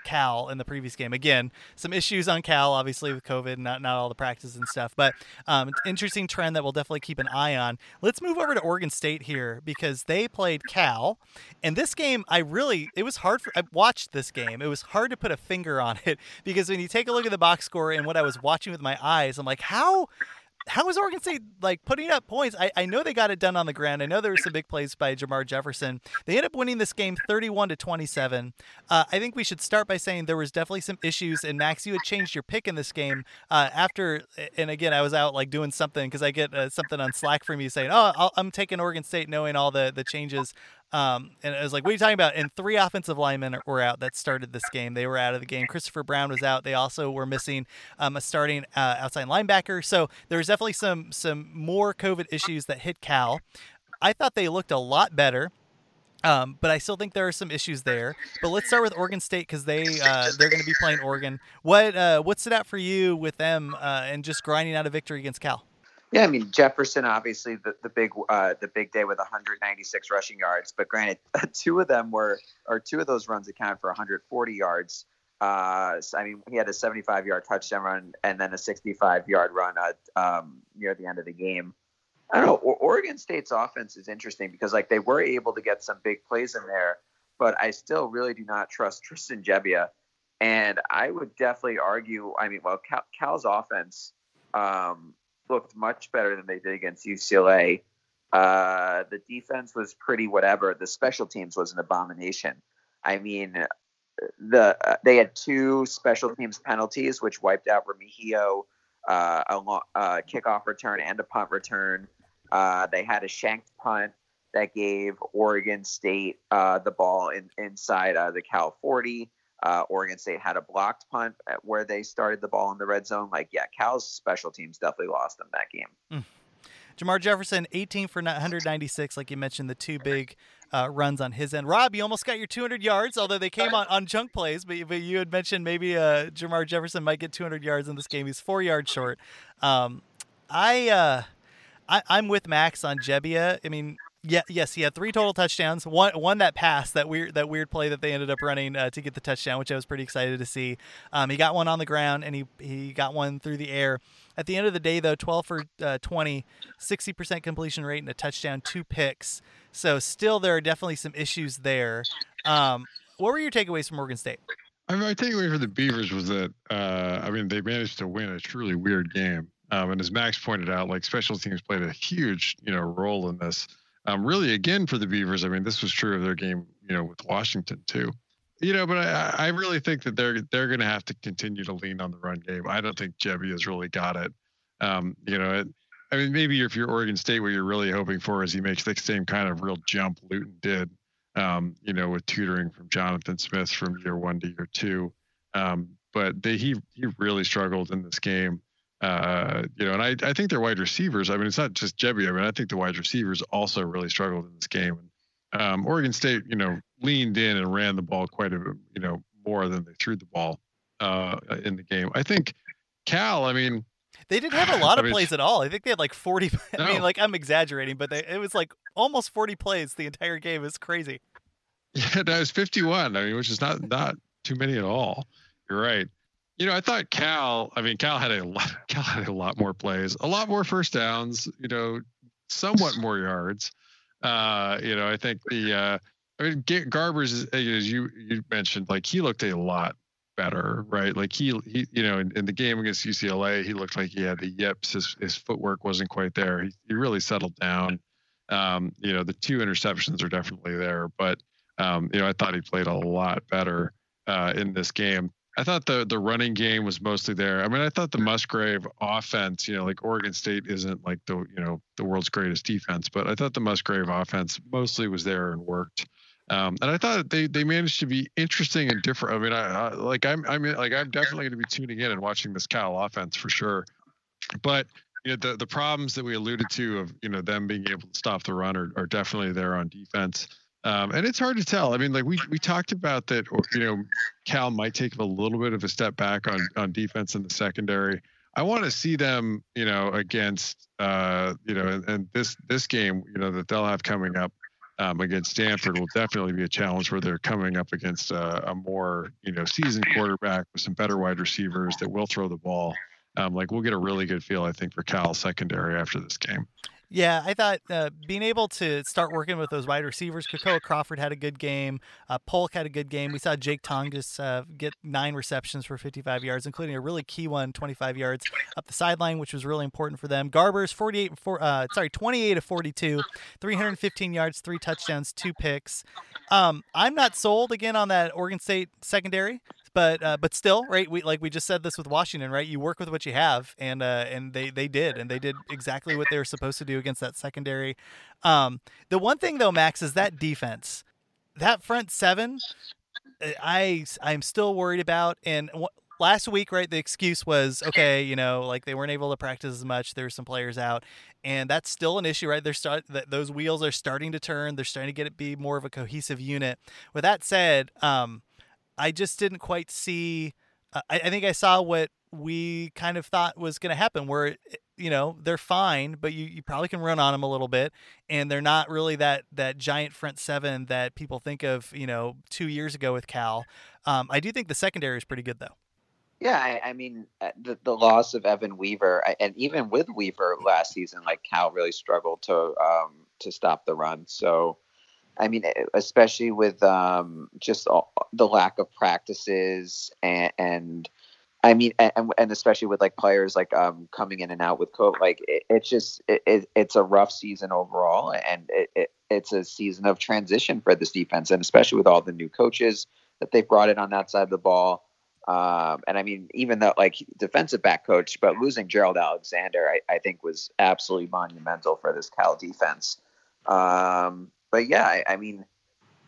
Cal in the previous game. Again, some issues on Cal, obviously with COVID, not not all the practice and stuff. But um, interesting trend that we'll definitely keep an eye on. Let's move over to Oregon State here because they played Cal, and this game I really it was hard for. I watched this game. It was hard to put a finger on it because when you take a look at the box score and what I was watching with my eyes, I'm like, how how is Oregon State like putting up points? I, I know they got it done on the ground. I know there were some big plays by Jermar Jefferson. They end up winning this game 31 to 27. Uh, I think we should start by saying there was definitely some issues. And Max, you had changed your pick in this game uh, after. And again, I was out like doing something because I get uh, something on Slack from you saying, "Oh, I'll, I'm taking Oregon State, knowing all the the changes." Um, and I was like, what are you talking about? And three offensive linemen were out that started this game. They were out of the game. Christopher Brown was out. They also were missing um, a starting uh, outside linebacker. So there was definitely some some more COVID issues that hit Cal. I thought they looked a lot better. Um, but I still think there are some issues there. But let's start with Oregon State because they uh, they're going to be playing Oregon. What uh, what stood out for you with them uh, and just grinding out a victory against Cal? Yeah, I mean Jefferson, obviously the, the big uh, the big day with 196 rushing yards, but granted, two of them were or two of those runs accounted for 140 yards. Uh, so, I mean, he had a 75 yard touchdown run and then a 65 yard run at, um, near the end of the game. I don't know. Oregon State's offense is interesting because like they were able to get some big plays in there, but I still really do not trust Tristan Gebbia. And I would definitely argue. I mean, well, Cal, Cal's offense. Um, looked much better than they did against UCLA. Uh, the defense was pretty whatever. The special teams was an abomination. I mean, the uh, they had two special teams penalties, which wiped out Remigio, uh, a lo- uh, kickoff return and a punt return. Uh, they had a shanked punt that gave Oregon State uh, the ball in, inside uh, the Cal 40. Uh, Oregon State had a blocked punt where they started the ball in the red zone. Like, yeah, Cal's special teams definitely lost them that game. Jermar Jefferson, 18 for 196, like you mentioned, the two big uh, runs on his end. Rob, you almost got your 200 yards, although they came on, on junk plays, but, but you had mentioned maybe uh, Jermar Jefferson might get 200 yards in this game. He's four yards short. Um, I, uh, I, I'm with Max on Gebbia. I mean, yeah, yes, he had three total touchdowns. One, one that passed that weird, that weird play that they ended up running uh, to get the touchdown, which I was pretty excited to see. Um, he got one on the ground and he he got one through the air. At the end of the day, though, 12 for uh, 20, 60% completion rate and a touchdown, two picks. So still, there are definitely some issues there. Um, what were your takeaways from Oregon State? I mean, my takeaway for the Beavers was that uh, I mean they managed to win a truly weird game, um, and as Max pointed out, like special teams played a huge you know role in this. Um, really, again for the Beavers, I mean this was true of their game, you know, with Washington too. You know, but I, I really think that they're they're going to have to continue to lean on the run game. I don't think Gebbia has really got it. Um, you know, it, I mean maybe if you're Oregon State, what you're really hoping for is he makes the same kind of real jump Luton did um, you know, with tutoring from Jonathan Smith from year one to year two. Um, but they, he he really struggled in this game. Uh, you know, and I, I think their wide receivers. I mean, it's not just Gebbia. I mean, I think the wide receivers also really struggled in this game. Um, Oregon State, you know, leaned in and ran the ball quite a bit, you know, more than they threw the ball uh, in the game. I think Cal. I mean, They didn't have a lot I of mean, plays at all. I think they had like 40. I mean, like I'm exaggerating, but they, it was like almost 40 plays the entire game. It's crazy. Yeah, that was 51. I mean, which is not not too many at all. You're right. You know, I thought Cal. I mean, Cal had a lot. Cal had a lot more plays, a lot more first downs. You know, somewhat more yards. Uh, you know, I think the. Uh, I mean, Garbers, as you you mentioned, like he looked a lot better, right? Like he, he you know, in, in the game against UCLA, he looked like he had the yips. His his footwork wasn't quite there. He, he really settled down. Um, you know, the two interceptions are definitely there, but um, you know, I thought he played a lot better uh, in this game. I thought the the running game was mostly there. I mean, I thought the Musgrave offense, you know, like Oregon State isn't like the you know the world's greatest defense, but I thought the Musgrave offense mostly was there and worked. Um, and I thought they they managed to be interesting and different. I mean, I, I like I'm I'm like I'm definitely going to be tuning in and watching this Cal offense for sure. But you know the the problems that we alluded to of you know them being able to stop the run are, are definitely there on defense. Um, and it's hard to tell. I mean, like we we talked about that. You know, Cal might take a little bit of a step back on on defense in the secondary. I want to see them, you know, against, uh, you know, and, and this this game, you know, that they'll have coming up um, against Stanford will definitely be a challenge where they're coming up against a, a, more, you know, seasoned quarterback with some better wide receivers that will throw the ball. Um, like we'll get a really good feel, I think, for Cal secondary after this game. Yeah, I thought uh, being able to start working with those wide receivers, Kekoa Crawford had a good game. Uh, Polk had a good game. We saw Jake Tonges uh, get nine receptions for 55 yards, including a really key one, 25 yards up the sideline, which was really important for them. Garbers 48, four, uh, sorry, 28 of 42, 315 yards, three touchdowns, two picks. Um, I'm not sold again on that Oregon State secondary but uh, but still, right? We like we just said this with Washington, right? You work with what you have, and uh, and they they did, and they did exactly what they were supposed to do against that secondary. Um, the one thing though, Max, is that defense, that front seven. Uh, I I'm still worried about, and last week, right, the excuse was okay, you know, like they weren't able to practice as much. There were some players out, and that's still an issue, right? They're start that those wheels are starting to turn. They're starting to get it be more of a cohesive unit. With that said, um, I just didn't quite see. Uh, I, I, think I saw what we kind of thought was going to happen, where you know they're fine, but you, you probably can run on them a little bit, and they're not really that that giant front seven that people think of. You know, two years ago with Cal. Um, I do think the secondary is pretty good though. Yeah, I, I mean uh, the the loss of Evan Weaver, and even with Weaver last season, like Cal really struggled to um, to stop the run. So I mean, especially with um, just all, the lack of practices and, and I mean, and, and especially with like players like um, coming in and out with COVID, like it, it's just it, it, it's a rough season overall, and it, it's a season of transition for this defense, and especially with all the new coaches that they've brought in on that side of the ball. Um, and I mean, even though like defensive back coach, but losing Gerald Alexander, I, I think was absolutely monumental for this Cal defense. Um, but yeah, I, I mean,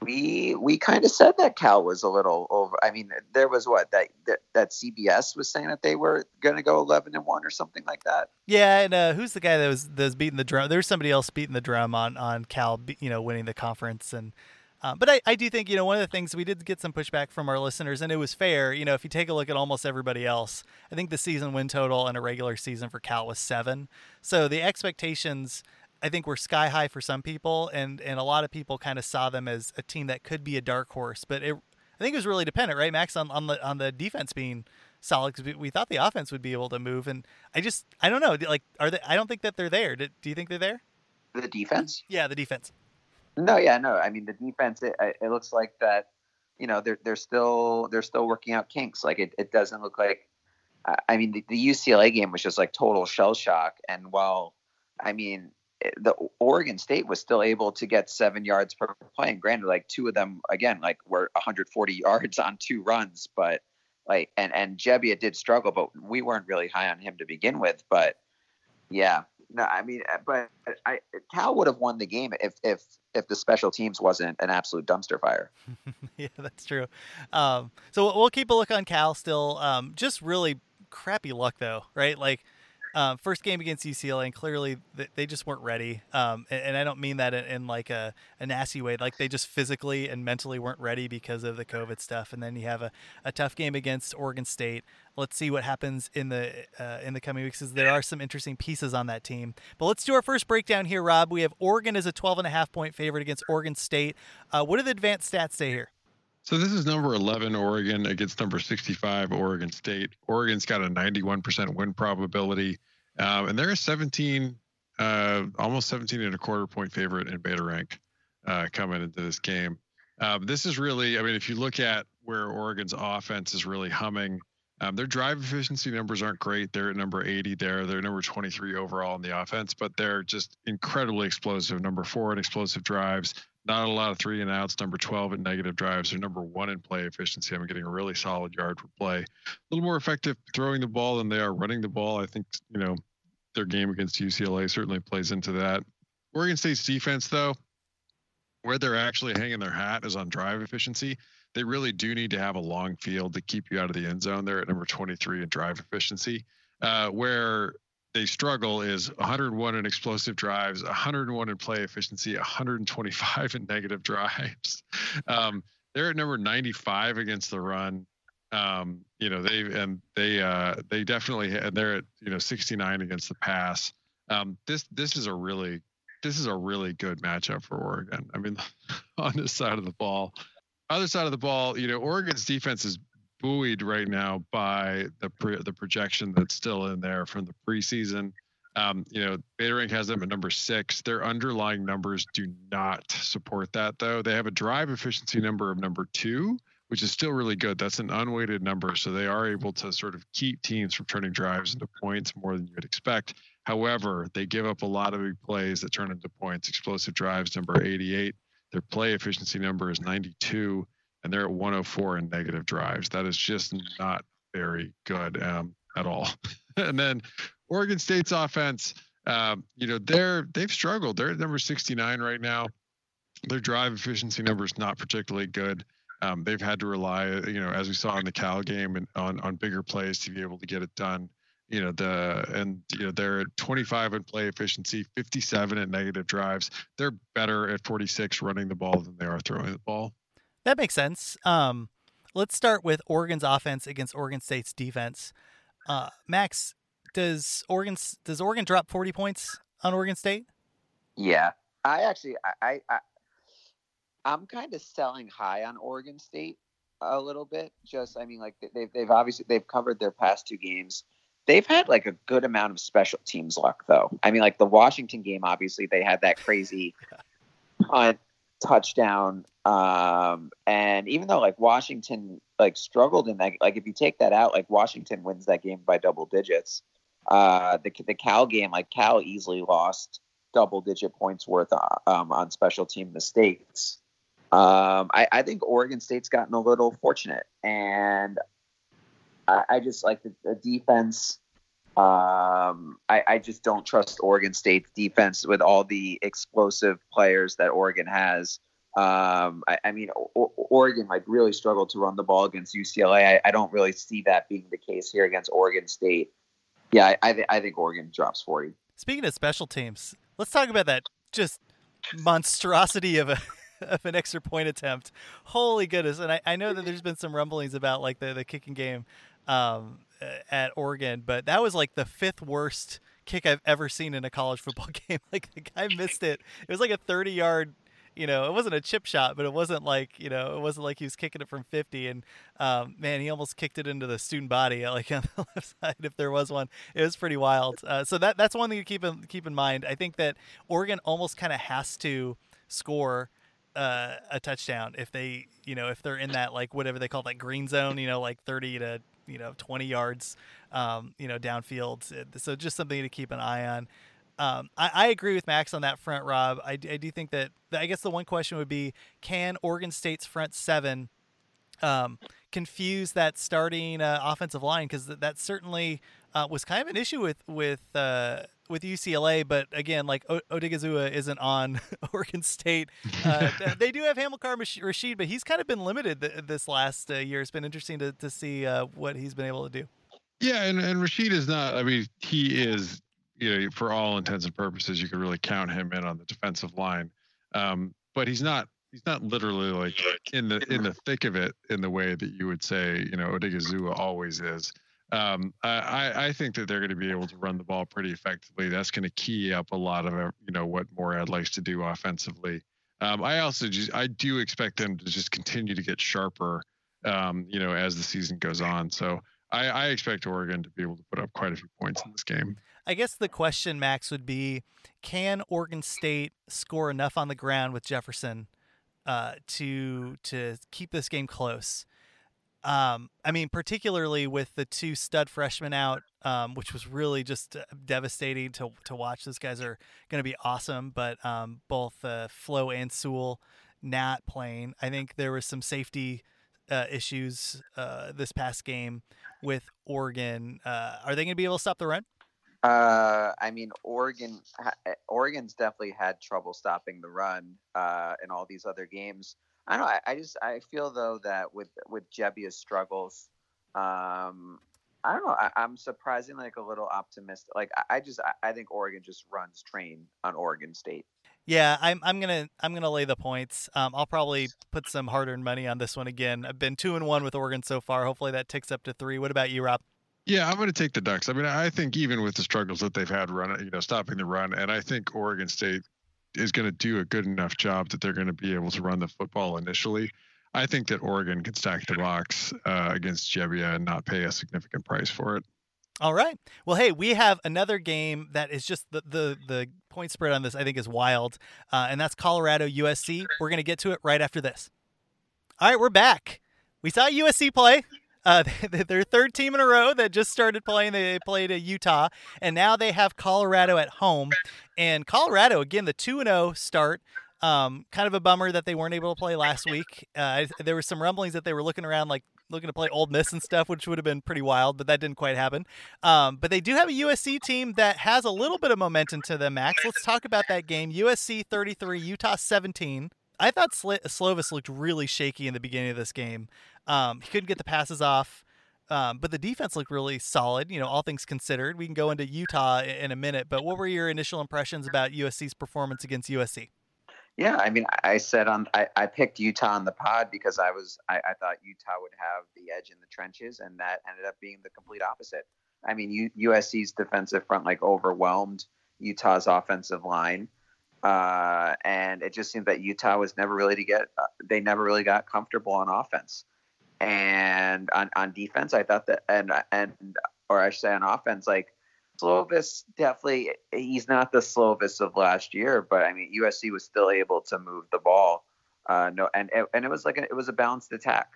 we we kind of said that Cal was a little over. I mean, there was what that that, that CBS was saying that they were going to go eleven and one or something like that. Yeah, and uh, who's the guy that was that was beating the drum? There's somebody else beating the drum on on Cal, you know, winning the conference and. Uh, but I, I do think you know one of the things we did get some pushback from our listeners, and it was fair. You know, if you take a look at almost everybody else, I think the season win total in a regular season for Cal was seven. So the expectations I think we were sky high for some people, and and a lot of people kind of saw them as a team that could be a dark horse. But it, I think it was really dependent, right, Max, on, on the on the defense being solid because we, we, thought the offense would be able to move, and I just I don't know, like are they? I don't think that they're there. Do, do you think they're there? The defense? Yeah, the defense. No, yeah, no. I mean, the defense. It, it looks like that. You know, they're they're still they're still working out kinks. Like it, it doesn't look like. I mean, the, the UCLA game was just like total shell shock, and while I mean, the Oregon State was still able to get seven yards per play. And granted, like two of them again, like were 140 yards on two runs, but like and and Gebbia did struggle, but we weren't really high on him to begin with. But yeah, no, I mean, uh, but I Cal would have won the game if if if the special teams wasn't an absolute dumpster fire. yeah, that's true. Um, so we'll keep a look on Cal still. Um, just really crappy luck though, right? Like um, first game against UCLA, and clearly they just weren't ready. Um, and, and, I don't mean that in, in, like a, a nasty way. Like they just physically and mentally weren't ready because of the COVID stuff. And then you have a, a tough game against Oregon State. Let's see what happens in the uh, in the coming weeks. Because there are some interesting pieces on that team. But let's do our first breakdown here, Rob. We have Oregon as a 12 and a half point favorite against Oregon State. Uh, what do the advanced stats say here? So this is number 11 Oregon against number 65 Oregon State. Oregon's got a 91% win probability, um, and they're a 17, uh, almost 17 and a quarter point favorite in beta rank uh, coming into this game. Um, this is really, I mean, if you look at where Oregon's offense is really humming. Um, their drive efficiency numbers aren't great. They're at number 80 there. They're number 23 overall in the offense, but they're just incredibly explosive. Number four in explosive drives. Not a lot of three and outs. Number 12 in negative drives. They're number one in play efficiency. I'm getting a really solid yard for play. A little more effective throwing the ball than they are running the ball. I think, you know, their game against UCLA certainly plays into that. Oregon State's defense, though, where they're actually hanging their hat is on drive efficiency. They really do need to have a long field to keep you out of the end zone. They're at number 23 in drive efficiency. Uh, where they struggle is 101 in explosive drives, 101 in play efficiency, 125 in negative drives. Um, they're at number 95 against the run. Um, you know they and they uh, they definitely and they're at you know 69 against the pass. Um, this this is a really this is a really good matchup for Oregon. I mean, on this side of the ball, other side of the ball, you know, Oregon's defense is buoyed right now by the pre- the projection that's still in there from the preseason. Um, you know, Beta has them at number six. Their underlying numbers do not support that, though. They have a drive efficiency number of number two, which is still really good. That's an unweighted number, so they are able to sort of keep teams from turning drives into points more than you would expect. However, they give up a lot of big plays that turn into points. Explosive drives number 88. Their play efficiency number is 92 and they're at 104 in negative drives. That is just not very good um, at all. and then Oregon State's offense, um, you know, they're they've struggled. They're at number 69 right now. Their drive efficiency number is not particularly good. Um, they've had to rely, you know, as we saw in the Cal game, and on on bigger plays to be able to get it done. You know the and you know they're at 25 in play efficiency, 57 at negative drives. They're better at 46 running the ball than they are throwing the ball. That makes sense. Um, let's start with Oregon's offense against Oregon State's defense. Uh, Max, does Oregon does Oregon drop forty points on Oregon State? Yeah, I actually I, I I'm kind of selling high on Oregon State a little bit. Just I mean, like they've they've obviously they've covered their past two games. They've had like a good amount of special teams luck though. I mean, like the Washington game, obviously they had that crazy punt touchdown. Um, and even though like Washington like struggled in that, like if you take that out, like Washington wins that game by double digits. Uh, the the Cal game, like Cal easily lost double digit points worth uh, um, on special team mistakes. Um, I, I think Oregon State's gotten a little fortunate, and I, I just like the, the defense. Um, I, I, just don't trust Oregon State's defense with all the explosive players that Oregon has. Um, I, I, mean, o- Oregon like really struggled to run the ball against UCLA. I, don't really see that being the case here against Oregon State. Yeah, I, th- I think Oregon drops 40. Speaking of special teams, let's talk about that just monstrosity of a of an extra point attempt. Holy goodness! And I, I know that there's been some rumblings about like the the kicking game um, at Oregon, but that was like the fifth worst kick I've ever seen in a college football game. like the guy missed it. It was like a 30 yard you know, it wasn't a chip shot, but it wasn't like, you know, it wasn't like he was kicking it from 50. And um, man, he almost kicked it into the student body, like on the left side, if there was one. It was pretty wild. Uh, so that that's one thing to keep in keep in mind. I think that Oregon almost kind of has to score uh, a touchdown if they, you know, if they're in that like whatever they call that green zone, you know, like 30 to you know 20 yards um, you know downfield so just something to keep an eye on um, I, I, agree with Max on that front, Rob. I, I do think that I guess the one question would be can Oregon State's front seven um, confuse that starting uh, offensive line? Because th- that certainly uh, was kind of an issue with with uh, with UCLA. But again, like o- Odighizuwa isn't on Oregon State. Uh, they do have Hamilcar Rashed, but he's kind of been limited th- this last uh, year. It's been interesting to, to see uh, what he's been able to do. Yeah, and, and Rashed is not. I mean, he is you know, for all intents and purposes, you could really count him in on the defensive line. Um, but he's not he's not literally like in the in the thick of it in the way that you would say you know Odighizuwa always is. Um, I, I think that they're going to be able to run the ball pretty effectively. That's going to key up a lot of you know what Moorhead likes to do offensively. Um, I also just I do expect them to just continue to get sharper, um, you know, as the season goes on. So I, I expect Oregon to be able to put up quite a few points in this game. I guess the question, Max, would be can Oregon State score enough on the ground with Jefferson uh, to to keep this game close? Um, I mean, particularly with the two stud freshmen out, um, which was really just uh, devastating to to watch. Those guys are going to be awesome, but um, both uh, Flowe and Sewell not playing. I think there was some safety uh, issues uh, this past game with Oregon. Uh, are they going to be able to stop the run? Uh, I mean, Oregon. Oregon's definitely had trouble stopping the run in all these other games. I don't know. I, I just I feel though that with with Gebbia's struggles, um, I don't know. I, I'm surprisingly like a little optimistic. Like I, I just I, I think Oregon just runs train on Oregon State. Yeah, I'm I'm gonna I'm gonna lay the points. Um, I'll probably put some hard-earned money on this one again. I've been two and one with Oregon so far. Hopefully that ticks up to three. What about you, Rob? Yeah, I'm going to take the Ducks. I mean, I think even with the struggles that they've had running, you know, stopping the run, and I think Oregon State is going to do a good enough job that they're going to be able to run the football initially. I think that Oregon can stack the box uh, against Gebbia and not pay a significant price for it. All right. Well, hey, we have another game that is just the the the point spread on this. I think is wild, uh, and that's Colorado USC. We're gonna get to it right after this. All right, we're back. We saw USC play. Uh, their third team in a row that just started playing. They played at Utah, and now they have Colorado at home. And Colorado again, the two and zero start. Um, kind of a bummer that they weren't able to play last week. Uh, there were some rumblings that they were looking around like looking to play Ole Miss and stuff, which would have been pretty wild, but that didn't quite happen. Um, but they do have a USC team that has a little bit of momentum to them, Max. Let's talk about that game. USC 33, Utah 17. I thought Sl- Slovis looked really shaky in the beginning of this game. Um, he couldn't get the passes off, um, but the defense looked really solid, you know, all things considered. We can go into Utah i- in a minute, but what were your initial impressions about USC's performance against USC? Yeah, I mean, I I said on I, I picked Utah on the pod because I was I, I thought Utah would have the edge in the trenches, and that ended up being the complete opposite. I mean, U, USC's defensive front like overwhelmed Utah's offensive line, uh, and it just seemed that Utah was never really to get uh, they never really got comfortable on offense, and on on defense, I thought that and and or I should say on offense, like Slovis definitely he's not the Slovis of last year, but I mean USC was still able to move the ball. Uh, no, and and it was like a, it was a balanced attack.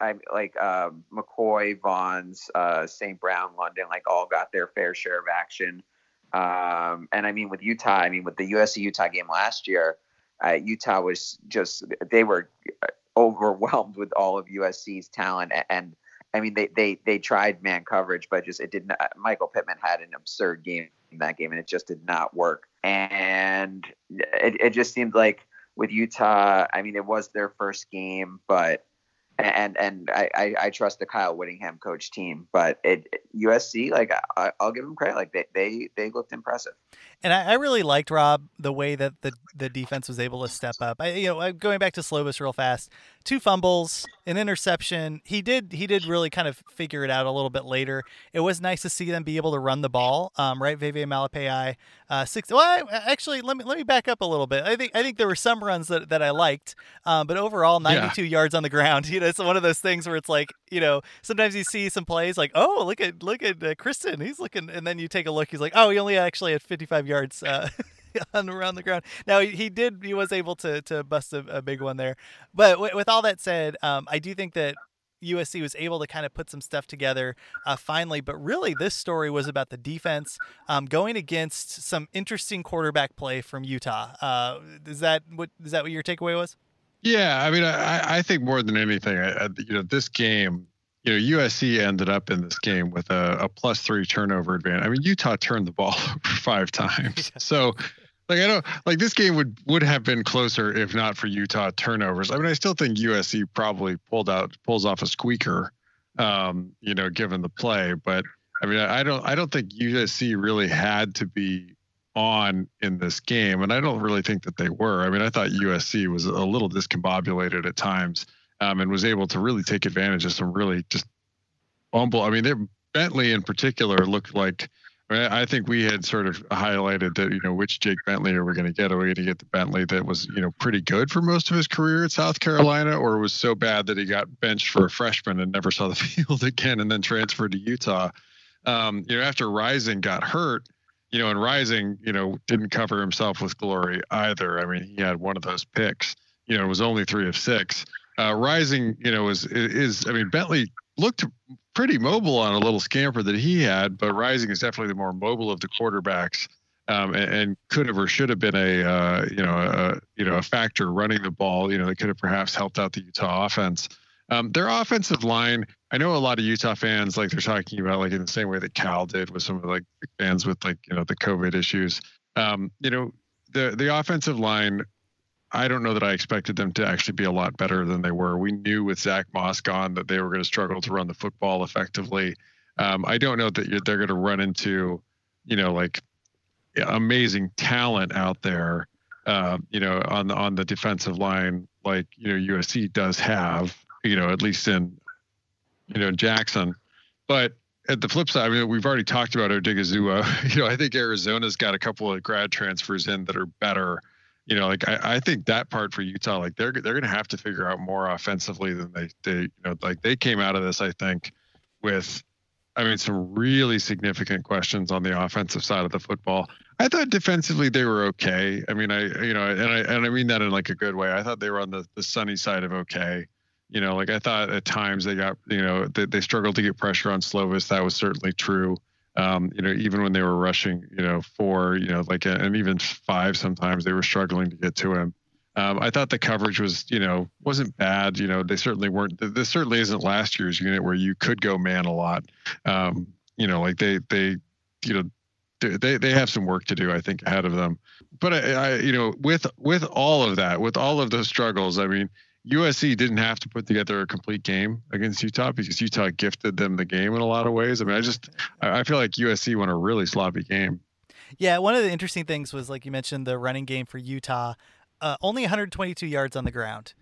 I like um, McCoy, Vaughns, uh, St. Brown, London, like all got their fair share of action. Um, and I mean with Utah, I mean with the USC Utah game last year, uh, Utah was just they were overwhelmed with all of USC's talent and. and I mean, they, they they tried man coverage, but just it did not. Michael Pittman had an absurd game in that game, and it just did not work. And it, it just seemed like with Utah, I mean, it was their first game, but and and I, I, trust the Kyle Whittingham coach team, but it USC like I, I'll give them credit, like they they they looked impressive. And I, I really liked Rob the way that the the defense was able to step up. I, you know, going back to Slovis real fast, two fumbles, an interception. He did he did really kind of figure it out a little bit later. It was nice to see them be able to run the ball. Um, right, Vavae Malepeai, uh, six. Well, I, actually, let me let me back up a little bit. I think I think there were some runs that, that I liked, um, but overall, 92 yards on the ground. You know, it's one of those things where it's like, you know, sometimes you see some plays like, oh, look at look at uh, Christon, he's looking, and then you take a look, he's like, oh, he only actually had 55 yards. Uh, on around the ground. Now he- he did he was able to to bust a, a big one there, but w- with all that said, um, I do think that USC was able to kind of put some stuff together uh, finally. But really, this story was about the defense um, going against some interesting quarterback play from Utah. Uh, is that what is that what your takeaway was? Yeah, I mean, I, I think more than anything, I, I, you know, this game, you know, USC ended up in this game with a, a plus three turnover advantage. I mean, Utah turned the ball over five times. So, like, I don't like this game would would have been closer if not for Utah turnovers. I mean, I still think USC probably pulled out pulls off a squeaker, um, you know, given the play. But I mean, I don't I don't think USC really had to be on in this game, and I don't really think that they were. I mean, I thought USC was a little discombobulated at times, um, and was able to really take advantage of some really just humble. I mean, they're- Bentley in particular looked like. I, mean, I think we had sort of highlighted that you know which Jake Bentley are we going to get? Are we going to get the Bentley that was you know pretty good for most of his career at South Carolina, or was so bad that he got benched for a freshman and never saw the field again, and then transferred to Utah? Um, you know, after Rising got hurt, you know, and Rising, you know, didn't cover himself with glory either. I mean, he had one of those picks. You know, it was only three of six. Uh, Rising, you know, is is I mean Bentley looked pretty mobile on a little scamper that he had, but Rising is definitely the more mobile of the quarterbacks. Um, and, and, could have or should have been a uh, you know a you know a factor running the ball. You know, they could have perhaps helped out the Utah offense. Um, their offensive line, I know a lot of Utah fans like they're talking about like in the same way that Cal did with some of the like fans with like you know the COVID issues. Um, you know, the the offensive line. I don't know that I expected them to actually be a lot better than they were. We knew with Zach Moss gone that they were going to struggle to run the football effectively. Um, I don't know that they're going to run into, you know, like amazing talent out there, uh, you know, on the on the defensive line, like you know USC does have, you know, at least in, you know, Jackson. But at the flip side, I mean, we've already talked about Odighizuwa. You know, I think Arizona's got a couple of grad transfers in that are better. You know, like I, I think that part for Utah, like they're they're going to have to figure out more offensively than they they you know like they came out of this, I think, with I mean, some really significant questions on the offensive side of the football. I thought defensively they were okay. I mean, I you know, and I and I mean that in like a good way. I thought they were on the the sunny side of okay. You know, like I thought at times they got you know they, they struggled to get pressure on Slovis. That was certainly true. Um, you know, even when they were rushing, you know, four, you know, like and even five, sometimes they were struggling to get to him. Um, I thought the coverage was, you know, wasn't bad. You know, they certainly weren't. This certainly isn't last year's unit where you could go man a lot. Um, you know, like they they, you know, they they have some work to do. I think ahead of them. But I, I you know, with with all of that, with all of those struggles, I mean, USC didn't have to put together a complete game against Utah because Utah gifted them the game in a lot of ways. I mean, I just I feel like USC won a really sloppy game. Yeah, one of the interesting things was like you mentioned the running game for Utah uh, only 122 yards on the ground.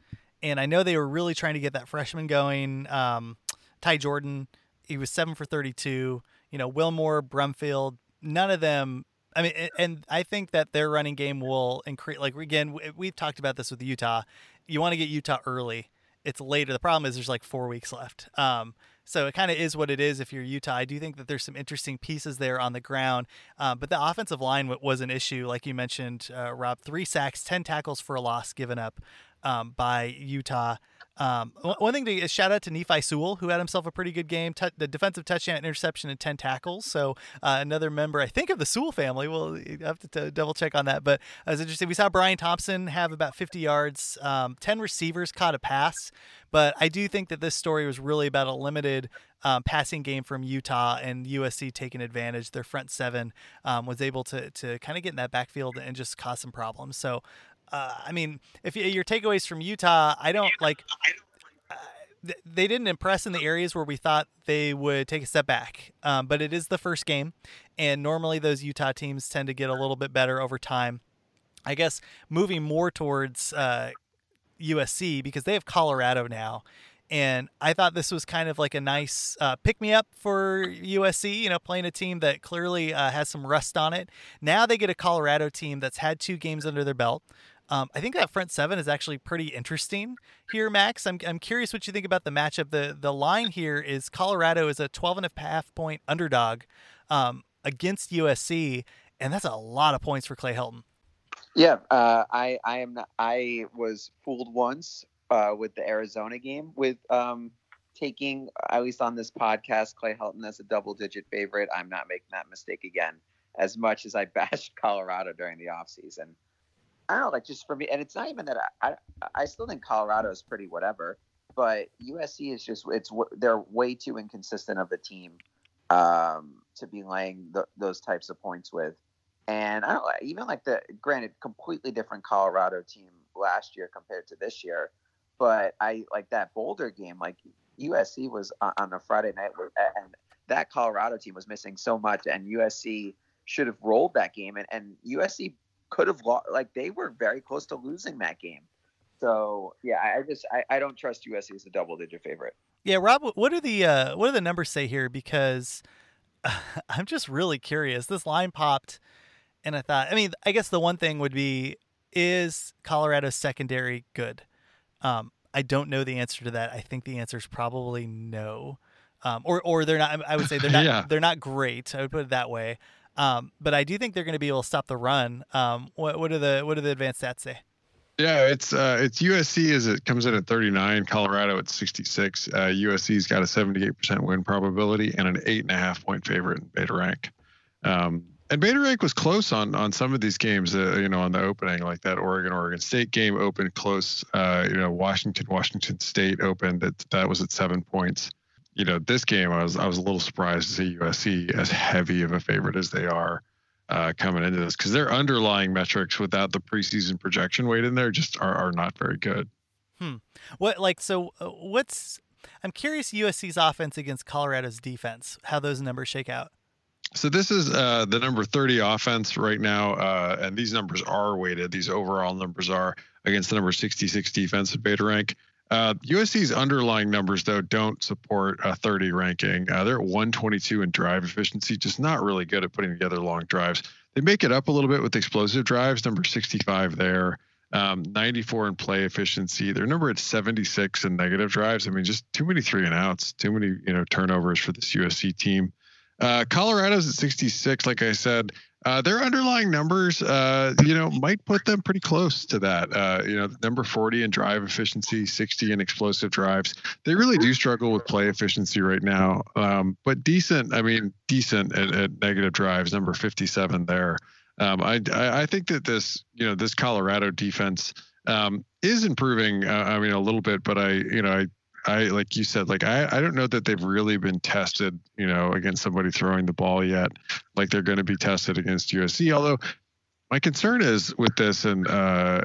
And I know they were really trying to get that freshman going. Um, Ty Jordan, he was seven for 32. You know, Wilmore, Brumfield, none of them. I mean, and I think that their running game will increase. Like again, we've talked about this with Utah. You want to get Utah early. It's later. The problem is there's like four weeks left. Um, so it kind of is what it is if you're Utah. I do think that there's some interesting pieces there on the ground, um, but the offensive line was an issue, like you mentioned, uh, Rob. Three sacks, ten tackles for a loss given up um, by Utah. Um, one thing to shout out to Nephi Sewell, who had himself a pretty good game, t- the defensive touchdown, interception, and ten tackles. So uh, another member, I think, of the Sewell family. We'll have to t- double check on that. But it was interesting. We saw Brian Thompson have about 50 yards, um, 10 receivers caught a pass. But I do think that this story was really about a limited um, passing game from Utah and USC taking advantage. Their front seven um, was able to to kind of get in that backfield and just cause some problems. So uh, I mean, if you, your takeaways from Utah, I don't like. Uh, they didn't impress in the areas where we thought they would take a step back, um, but it is the first game, and normally those Utah teams tend to get a little bit better over time. I guess moving more towards uh, USC because they have Colorado now, and I thought this was kind of like a nice uh, pick me up for USC, you know, playing a team that clearly uh, has some rust on it. Now they get a Colorado team that's had two games under their belt. Um, I think that front seven is actually pretty interesting here, Max. I'm, I'm curious what you think about the matchup. The the line here is Colorado is a 12 and a half point underdog um, against USC, and that's a lot of points for Clay Helton. Yeah, uh, I I am not, I was fooled once uh, with the Arizona game with um, taking at least on this podcast Clay Helton as a double digit favorite. I'm not making that mistake again. As much as I bashed Colorado during the offseason. I don't know, like just for me, and it's not even that I, I, I still think Colorado is pretty whatever, but USC is just it's they're way too inconsistent of a team um, to be laying the, those types of points with, and I don't even like the granted completely different Colorado team last year compared to this year, but I like that Boulder game, like USC was on a Friday night, and that Colorado team was missing so much, and USC should have rolled that game, and, and USC could have lost. Like they were very close to losing that game. So yeah, I just I, I don't trust USC as a double digit favorite. Yeah, Rob, what do the uh, what do the numbers say here? Because uh, I'm just really curious. This line popped, and I thought, I mean, I guess the one thing would be is Colorado's secondary good? Um, I don't know the answer to that. I think the answer is probably no. Um, or or they're not. I would say they're not. yeah. They're not great. I would put it that way. Um, but I do think they're going to be able to stop the run. Um, what, what do the what do the advanced stats say? Yeah, it's uh, it's USC as it comes in at 39, Colorado at 66. Uh, USC's got a 78% win probability and an eight and a half point favorite in beta rank. Um, and beta rank was close on on some of these games. Uh, you know, on the opening, like that Oregon Oregon State game opened close. Uh, you know, Washington Washington State opened that that was at seven points. You know, this game I was I was a little surprised to see USC as heavy of a favorite as they are uh, coming into this because their underlying metrics without the preseason projection weight in there just are, are not very good. Hmm. What like so? Uh, what's I'm curious USC's offense against Colorado's defense. How those numbers shake out. So this is uh, the number 30 offense right now, uh, and these numbers are weighted. These overall numbers are against the number 66 defense at beta rank. Uh, USC's underlying numbers, though, don't support a 30 ranking. Uh, they're at 122 in drive efficiency, just not really good at putting together long drives. They make it up a little bit with explosive drives, number 65 there, um, 94 in play efficiency. Their number at 76 in negative drives. I mean, just too many three and outs, too many you know turnovers for this USC team. Uh, Colorado's at 66, like I said. Uh, their underlying numbers, uh, you know, might put them pretty close to that. Uh, you know, number 40 in drive efficiency, 60 in explosive drives. They really do struggle with play efficiency right now, um, but decent. I mean, decent at, at, negative drives. Number 57 there. Um, I, I think that this, you know, this Colorado defense um, is improving. Uh, I mean, a little bit, but I, you know, I I like you said, like I, I don't know that they've really been tested, you know, against somebody throwing the ball yet, like they're going to be tested against USC. Although my concern is with this, and uh,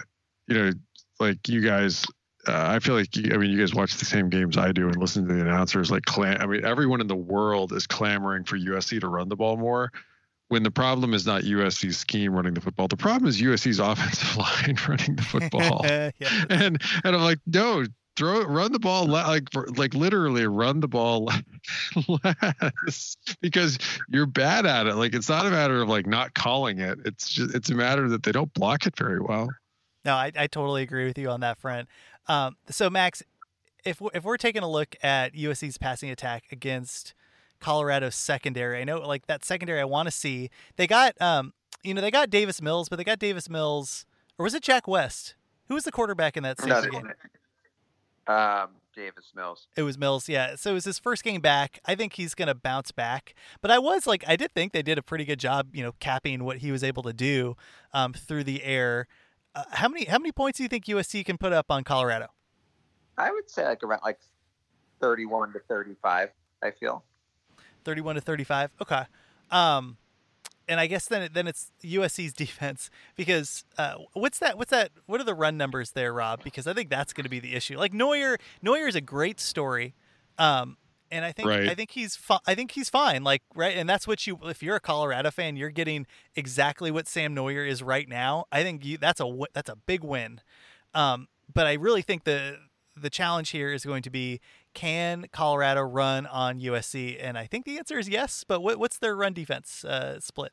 you know, like you guys, uh, I feel like you, I mean, you guys watch the same games I do and listen to the announcers. Like, clam- I mean, everyone in the world is clamoring for USC to run the ball more. When the problem is not USC's scheme running the football, the problem is USC's offensive line running the football. yeah. And and I'm like, no, throw run the ball like like literally run the ball less because you're bad at it. Like it's not a matter of like not calling it. It's just it's a matter that they don't block it very well. No, I, I totally agree with you on that front. Um, so Max, if if we're taking a look at USC's passing attack against Colorado's secondary, I know like that secondary I want to see. They got um you know they got Davis Mills, but they got Davis Mills or was it Jack West? Who was the quarterback in that safety game? Um, Davis Mills. It was Mills, yeah. So it was his first game back. I think he's going to bounce back. But I was like, I did think they did a pretty good job, you know, capping what he was able to do um, through the air. Uh, how many how many points do you think USC can put up on Colorado? I would say like around like thirty-one to thirty-five. I feel. Thirty-one to thirty-five. Okay. Um, and I guess then then it's USC's defense because uh, what's that? What's that? What are the run numbers there, Rob? Because I think that's going to be the issue. Like Noyer, Noyer is a great story, um, and I think right. I think he's fi- I think he's fine. Like right, and that's what you. If you're a Colorado fan, you're getting exactly what Sam Noyer is right now. I think you, that's a that's a big win. Um, but I really think the the challenge here is going to be can Colorado run on USC? And I think the answer is yes. But what, what's their run defense uh, split?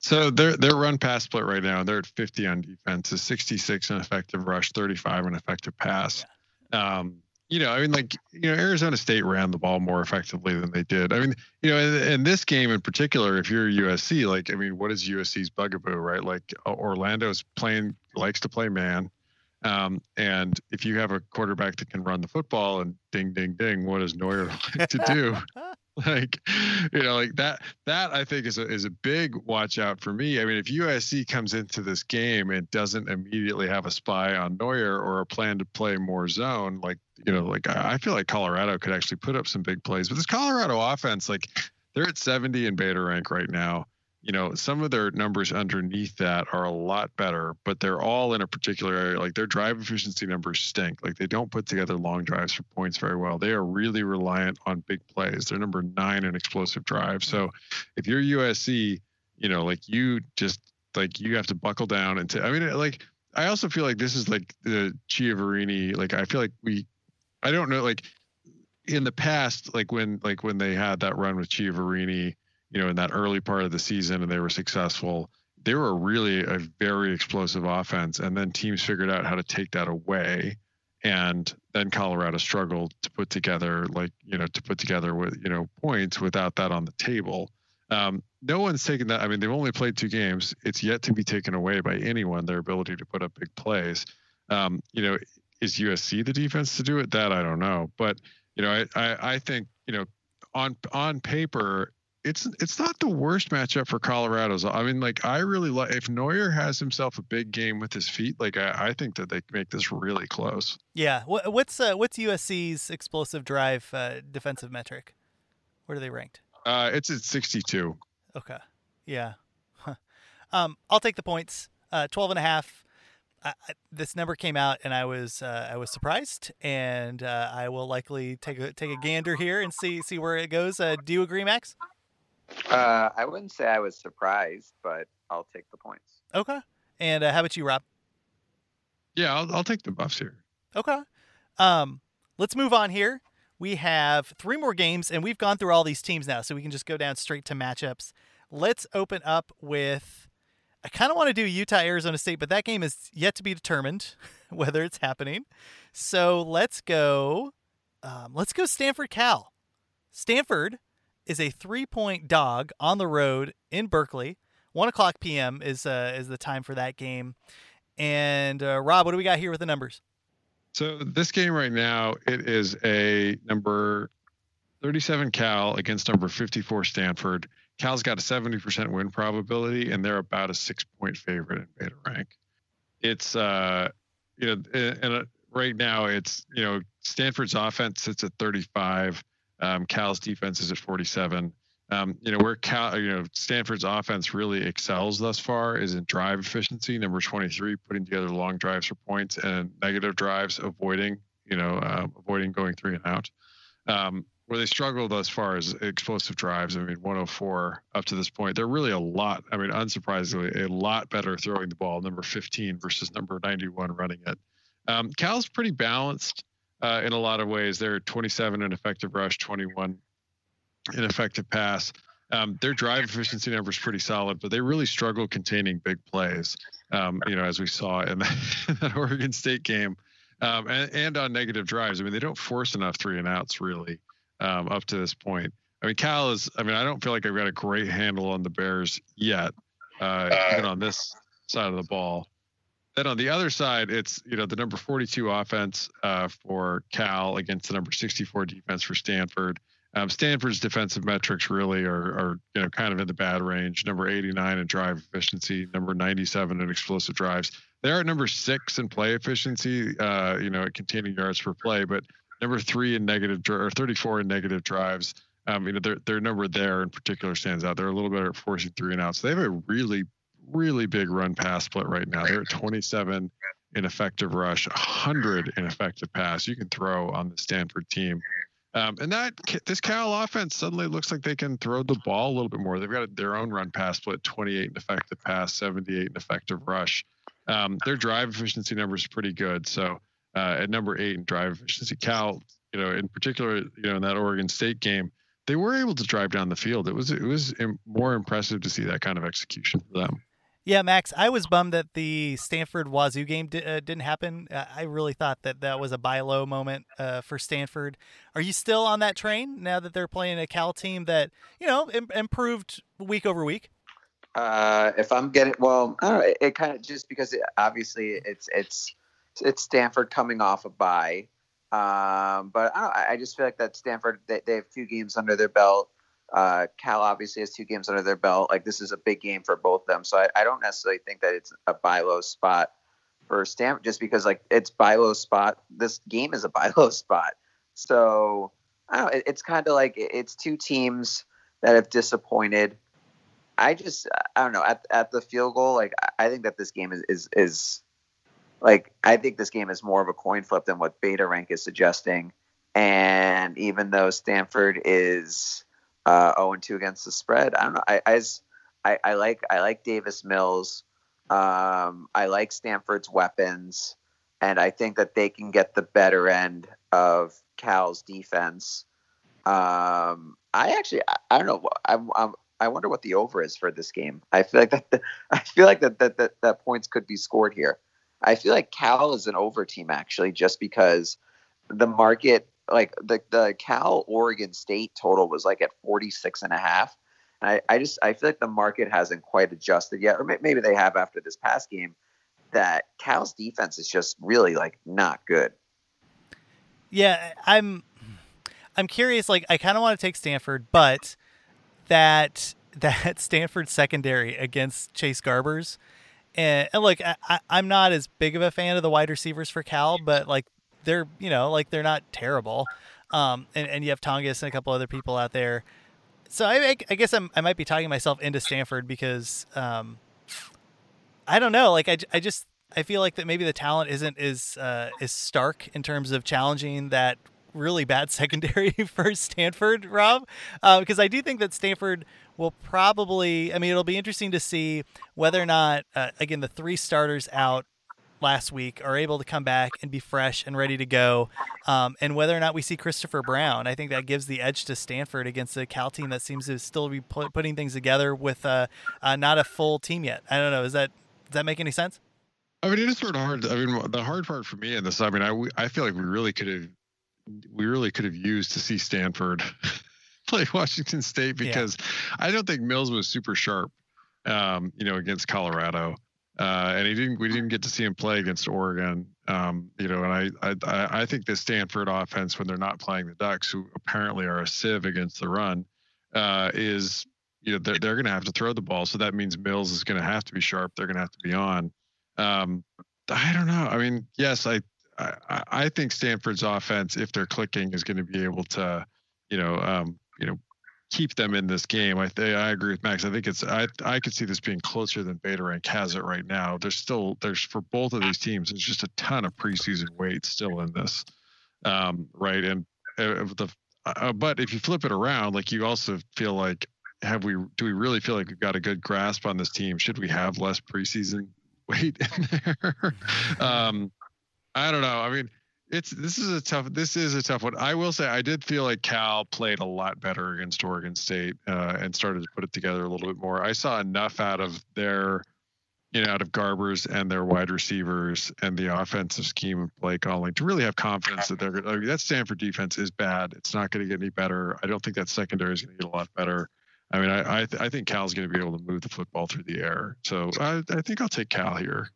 So their their run pass split right now, they're at 50 on defense, is 66 in effective rush, 35 in effective pass. Yeah. Um, you know, I mean, like, you know, Arizona State ran the ball more effectively than they did. I mean, you know, in, in, this game in particular, if you're USC, like, I mean, what is USC's bugaboo, right? Like, Orlando's playing, likes to play man. Um, and if you have a quarterback that can run the football and ding, ding, ding, what does Noyer like to do? like, you know, like that, that I think is a, is a big watch out for me. I mean, if USC comes into this game and doesn't immediately have a spy on Noyer or a plan to play more zone, like, you know, like I feel like Colorado could actually put up some big plays, but this Colorado offense, like they're at 70 in beta rank right now you know, some of their numbers underneath that are a lot better, but they're all in a particular area. Like their drive efficiency numbers stink. Like they don't put together long drives for points very well. They are really reliant on big plays. They're number nine in explosive drives. So if you're USC, you know, like you just like you have to buckle down and t- I mean, like I also feel like this is like the Chiaverini. Like I feel like we, I don't know, like in the past, like when like when they had that run with Chiaverini you know, in that early part of the season and they were successful. They were really a very explosive offense. And then teams figured out how to take that away. And then Colorado struggled to put together, like, you know, to put together with, you know, points without that on the table. Um, no one's taken that. I mean, they've only played two games. It's yet to be taken away by anyone, their ability to put up big plays. Um, you know, is USC the defense to do it? That I don't know, but you know, I I, I think you know on on paper it's it's not the worst matchup for Colorado's. I mean, like I really like if Noyer has himself a big game with his feet, like I, I think that they make this really close. Yeah. What, what's uh, what's USC's explosive drive uh, defensive metric? Where are they ranked? Uh, it's at 62. Okay. Yeah. Huh. Um, I'll take the points. Uh, 12 and a half. I, I, this number came out and I was uh, I was surprised, and uh, I will likely take a take a gander here and see see where it goes. Uh, do you agree, Max? Uh, I wouldn't say I was surprised, but I'll take the points. Okay. And uh, how about you, Rob? Yeah, I'll, I'll take the buffs here. Okay. Um, let's move on here. We have three more games, and we've gone through all these teams now, so we can just go down straight to matchups. Let's open up with. I kind of want to do Utah Arizona State, but that game is yet to be determined whether it's happening. So let's go. Um, let's go Stanford Cal. Stanford is a three point dog on the road in Berkeley. One o'clock p.m. is uh, is the time for that game. And uh, Rob, what do we got here with the numbers? So this game right now, it is a number 37 Cal against number 54 Stanford. Cal's got a 70% win probability, and they're about a six point favorite in beta rank. It's uh, you know, and uh, right now it's you know Stanford's offense sits at 35. Um, Cal's defense is at 47. Um, you know where Cal, you know Stanford's offense really excels thus far is in drive efficiency. Number 23, putting together long drives for points and negative drives, avoiding you know uh, avoiding going three and out. Um, where they struggle thus far is explosive drives. I mean, 104 up to this point. They're really a lot. I mean, unsurprisingly, a lot better throwing the ball. Number 15 versus number 91 running it. Um, Cal's pretty balanced uh, in a lot of ways. They're 27 in effective rush, 21 in effective pass. Um, their drive efficiency number is pretty solid, but they really struggle containing big plays. Um, you know, as we saw in that, Oregon State game, um, and, and, on negative drives. I mean, they don't force enough three and outs really um, up to this point. I mean, Cal is. I mean, I don't feel like I've got a great handle on the Bears yet, uh, even on this side of the ball. Then on the other side, it's you know the number 42 offense uh, for Cal against the number 64 defense for Stanford. Um, Stanford's defensive metrics really are, are, you know, kind of in the bad range. Number 89 in drive efficiency, number 97 in explosive drives. They are at number six in play efficiency, uh, you know, at containing yards per play, but number three in negative or 34 in negative drives. Um, you know, their their number there in particular stands out. They're a little better at forcing three and out. So they have a really, really big run pass split right now. They're at 27 in effective rush, 100 in effective pass. You can throw on the Stanford team. Um, and that this Cal offense suddenly looks like they can throw the ball a little bit more. They've got their own run pass split, 28 in effective pass, 78 in effective rush. Um, their drive efficiency numbers are pretty good. So uh, at number eight in drive efficiency, Cal, you know, in particular, you know, in that Oregon State game, they were able to drive down the field. It was it was more impressive to see that kind of execution for them. Yeah, Max, I was bummed that the Stanford Wazoo game uh, didn't happen. I really thought that that was a buy low moment uh, for Stanford. Are you still on that train now that they're playing a Cal team that you know Im- improved week over week? Uh, if I'm getting well. It, it kind of just because it, obviously it's it's it's Stanford coming off a bye, um, but I, I just feel like that Stanford they, they have two games under their belt. Uh, Cal obviously has two games under their belt. Like this is a big game for both them. So I, I don't necessarily think that it's a buy low spot for Stanford just because like it's buy low spot. This game is a buy low spot. So I don't know. It, it's kind of like it's two teams that have disappointed. I just I don't know at at the field goal. Like I think that this game is is is like I think this game is more of a coin flip than what Beta Rank is suggesting. And even though Stanford is uh, 0 2 against the spread. I don't know. I, I, I like I like Davis Mills. Um, I like Stanford's weapons, and I think that they can get the better end of Cal's defense. Um, I actually I, I don't know. I'm, I'm, i wonder what the over is for this game. I feel like that I feel like that, that that that points could be scored here. I feel like Cal is an over team actually, just because the market like the the Cal Oregon State total was like at 46 and a half. And I, I just I feel like the market hasn't quite adjusted yet, or maybe they have after this past game. that Cal's defense is just really like not good. Yeah, I'm I'm curious. Like, I kind of want to take Stanford, but that that Stanford secondary against Chase Garbers, and, and look, I, I'm not as big of a fan of the wide receivers for Cal, but like they're you know like they're not terrible. Um, and, and you have Tongas and a couple other people out there. So I, I guess I'm, I might be talking myself into Stanford because um, I don't know. Like I, I just I feel like that maybe the talent isn't as uh, as stark in terms of challenging that really bad secondary for Stanford, Rob, because uh, I do think that Stanford will probably. I mean, it'll be interesting to see whether or not uh, again the three starters out last week are able to come back and be fresh and ready to go. Um, and whether or not we see Christopher Brown, I think that gives the edge to Stanford against a Cal team that seems to still be putting things together with uh, uh, not a full team yet. I don't know. Is that does that make any sense? I mean, it is sort of hard. I mean, the hard part for me in this, I mean, I I feel like we really could have we really could have used to see Stanford play Washington State because yeah. I don't think Mills was super sharp, um, you know, against Colorado. Uh, and he didn't. We didn't get to see him play against Oregon. Um, you know, and I, I I think the Stanford offense, when they're not playing the Ducks, who apparently are a sieve against the run, uh, is you know they're they're going to have to throw the ball. So that means Mills is going to have to be sharp. They're going to have to be on. Um, I don't know. I mean, yes, I, I I think Stanford's offense, if they're clicking, is going to be able to, you know, um, you know, keep them in this game. I th- I agree with Max. I think it's I I could see this being closer than Beta Rank has it right now. There's still there's for both of these teams. There's just a ton of preseason weight still in this, um, right? And uh, the uh, but if you flip it around, like you also feel like have we do we really feel like we've got a good grasp on this team? Should we have less preseason weight in there? um, I don't know. I mean, it's this is a tough this is a tough one. I will say I did feel like Cal played a lot better against Oregon State uh, and started to put it together a little bit more. I saw enough out of their you know out of Garbers and their wide receivers and the offensive scheme of Blake Alling to really have confidence that they're. I mean, that Stanford defense is bad. It's not going to get any better. I don't think that secondary is going to get a lot better. I mean, I I, th- I think Cal's going to be able to move the football through the air. So I, I think I'll take Cal here.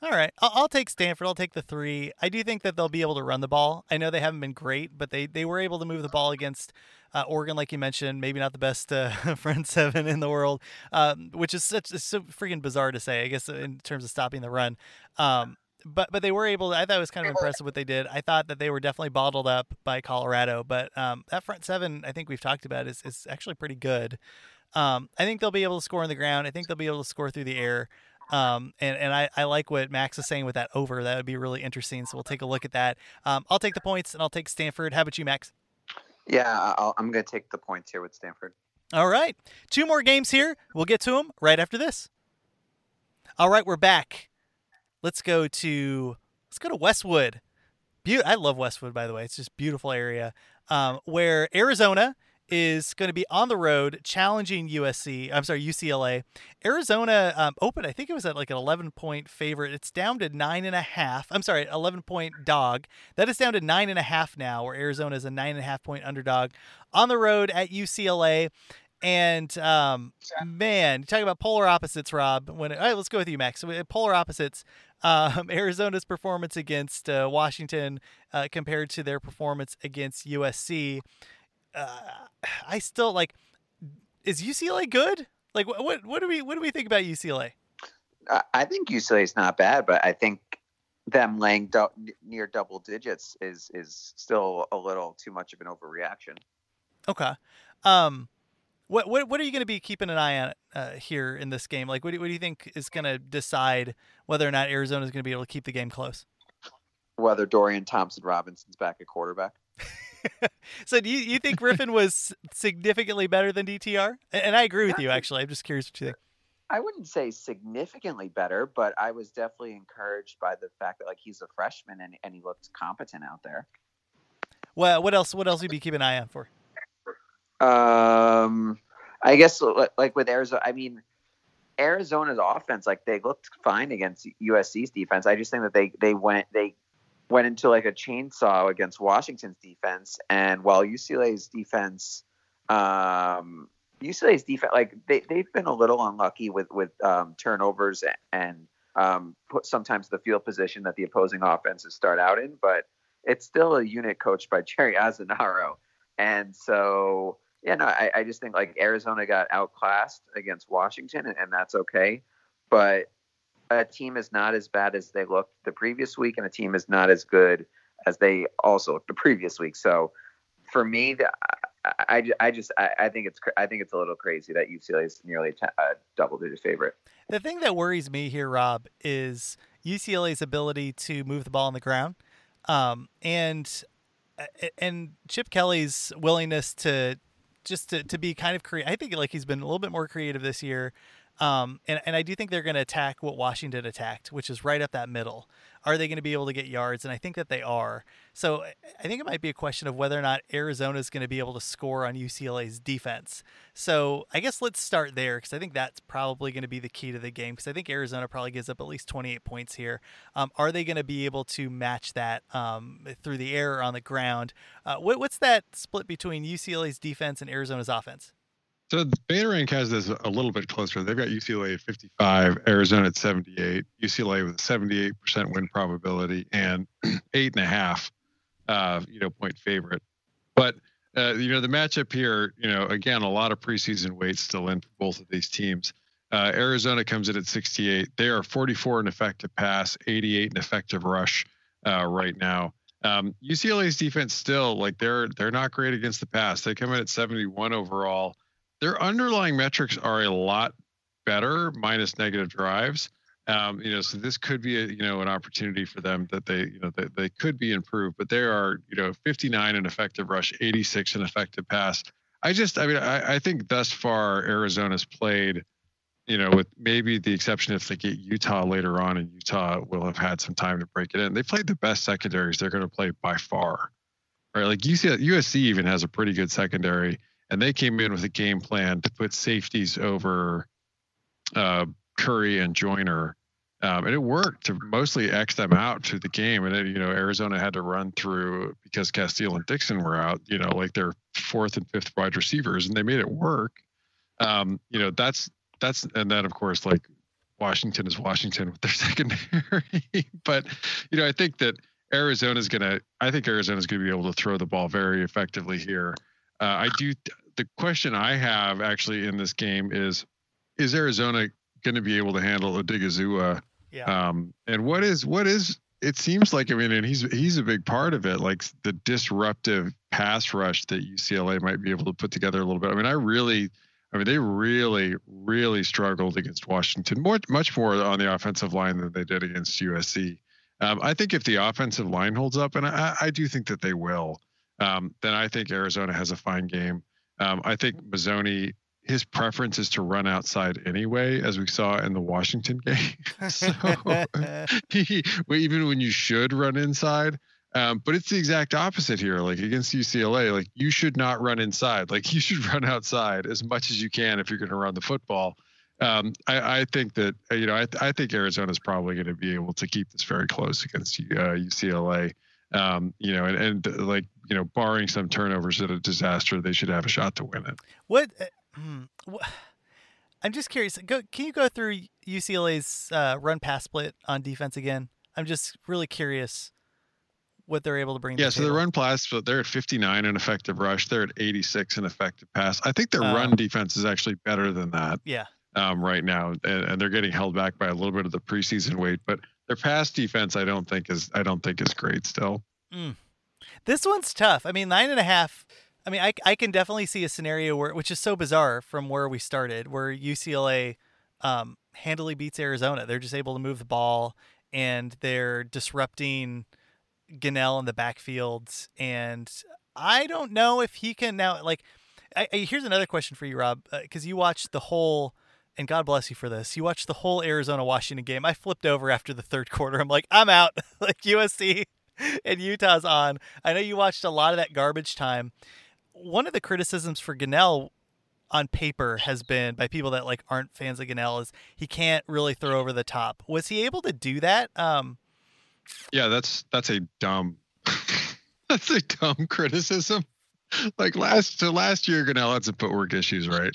All right, I'll, I'll, take Stanford. I'll take the three. I do think that they'll be able to run the ball. I know they haven't been great, but they they were able to move the ball against uh, Oregon, like you mentioned. Maybe not the best uh, front seven in the world, um, which is such so freaking bizarre to say. I guess in terms of stopping the run. Um, but but they were able. To, I thought it was kind of impressive what they did. I thought that they were definitely bottled up by Colorado, but um, that front seven I think we've talked about is is actually pretty good. Um, I think they'll be able to score on the ground. I think they'll be able to score through the air. Um, and and I, I like what Max is saying with that over. That would be really interesting. So we'll take a look at that. Um, I'll take the points and I'll take Stanford. How about you, Max? Yeah, i am going to take the points here with Stanford. All right. Two more games here. We'll get to them right after this. All right, we're back. Let's go to let's go to Westwood. Be- I love Westwood, by the way. It's just beautiful area um, where Arizona is going to be on the road challenging USC. I'm sorry, UCLA. Arizona um, opened, I think it was at like an 11 point favorite. It's down to nine and a half. I'm sorry, 11 point dog. That is down to nine and a half now, where Arizona is a nine and a half point underdog on the road at UCLA. And um, man, talk about polar opposites, Rob. When all right, let's go with you, Max. Polar opposites. Um, Arizona's performance against uh, Washington uh, compared to their performance against USC uh, I still like. Is UCLA good? Like, what what do we what do we think about UCLA? I think UCLA is not bad, but I think them laying do- near double digits is is still a little too much of an overreaction. Okay. Um, what what what are you going to be keeping an eye on uh, here in this game? Like, what do, what do you think is going to decide whether or not Arizona is going to be able to keep the game close? Whether Dorian Thompson Robinson's back at quarterback. so do you, you think Griffin was significantly better than DTR? And I agree with you actually. I'm just curious what you think. I wouldn't say significantly better, but I was definitely encouraged by the fact that like he's a freshman and, and he looked competent out there. Well, what else? What else would you be keeping an eye on for? Um, I guess like with Arizona, I mean, Arizona's offense, like they looked fine against USC's defense. I just think that they they went they went into like a chainsaw against Washington's defense, and while UCLA's defense, um, UCLA's defense, like they they've been a little unlucky with with um, turnovers and um, put sometimes the field position that the opposing offenses start out in, but it's still a unit coached by Jerry Azzinaro. And so, yeah, no, I, I just think like Arizona got outclassed against Washington, and, and that's okay. But a team is not as bad as they looked the previous week, and a team is not as good as they also looked the previous week. So for me, the, I, I just I, I think it's I think it's a little crazy that UCLA is nearly a double digit favorite. The thing that worries me here, Rob, is UCLA's ability to move the ball on the ground, um, and and Chip Kelly's willingness to just to, to be kind of creative. I think like he's been a little bit more creative this year. Um, and, and I do think they're going to attack what Washington attacked, which is right up that middle. Are they going to be able to get yards? And I think that they are. So I think it might be a question of whether or not Arizona is going to be able to score on UCLA's defense. So I guess let's start there because I think that's probably going to be the key to the game because I think Arizona probably gives up at least 28 points here. Um, are they going to be able to match that um, through the air or on the ground? Uh, what, what's that split between UCLA's defense and Arizona's offense? So Beta Rank has this a little bit closer. They've got UCLA at 55, Arizona at 78, UCLA with a 78% win probability and eight and a half, uh, you know, point favorite. But uh, you know, the matchup here, you know, again, a lot of preseason weight still in for both of these teams. Uh, Arizona comes in at 68. They are 44 in effective pass, 88 in effective rush uh, right now. Um, UCLA's defense still like they're they're not great against the pass. They come in at 71 overall their underlying metrics are a lot better minus negative drives. Um, you know, so this could be a, you know an opportunity for them that they you know that they could be improved, but they are you know 59 in effective rush, 86 in effective pass. I just I mean I, I think thus far Arizona's played, you know, with maybe the exception if they get Utah later on, and Utah will have had some time to break it in. They played the best secondaries they're going to play by far, right? Like UC, USC even has a pretty good secondary and they came in with a game plan to put safeties over uh, Curry and Joiner. Um, and it worked to mostly X them out to the game. And you know, Arizona had to run through because Casteel and Dixon were out, you know, like their fourth and fifth wide receivers, and they made it work. Um, you know, that's, that's, and then of course, like Washington is Washington with their secondary. but, you know, I think that Arizona's going to, I think Arizona's going to be able to throw the ball very effectively here. Uh, I do. The question I have actually in this game is: Is Arizona going to be able to handle Odighizuwa? Yeah. Um, and what is what is? It seems like I mean, and he's he's a big part of it. Like the disruptive pass rush that UCLA might be able to put together a little bit. I mean, I really. I mean, they really, really struggled against Washington, more, much more on the offensive line than they did against USC. Um, I think if the offensive line holds up, and I, I do think that they will, um, then I think Arizona has a fine game. Um, I think Mazzone, his preference is to run outside anyway, as we saw in the Washington game. so he, even when you should run inside, um, but it's the exact opposite here. Like against UCLA, like you should not run inside. Like you should run outside as much as you can if you're going to run the football. Um, I, I, think that you know I, I think Arizona is probably going to be able to keep this very close against uh, UCLA. Um, you know, and, and like you know, barring some turnovers at a disaster, they should have a shot to win it. What? Uh, hmm, what I'm just curious. Go, can you go through UCLA's uh, run pass split on defense again? I'm just really curious what they're able to bring. Yeah, the so table. the run pass split, they're at 59 in effective rush. They're at 86 in effective pass. I think their Uh, run defense is actually better than that Yeah. um, right now, and, and they're getting held back by a little bit of the preseason weight. But their pass defense, I don't think is I don't think is great still. Mm. This one's tough. I mean, nine and a half. I mean, I, I can definitely see a scenario where, which is so bizarre from where we started, where UCLA um, handily beats Arizona. They're just able to move the ball and they're disrupting Gunnell in the backfields. And I don't know if he can now, like, I, I, here's another question for you, Rob, because you watched the whole, and God bless you for this. You watched the whole Arizona Washington game. I flipped over after the third quarter. I'm like, I'm out. like USC and Utah's on. I know you watched a lot of that garbage time. One of the criticisms for Gunnell on paper has been by people that like aren't fans of Gunnell is he can't really throw over the top. Was he able to do that? Um, Yeah, that's that's a dumb that's a dumb criticism. Like last so last year Gunnell had some footwork issues, right?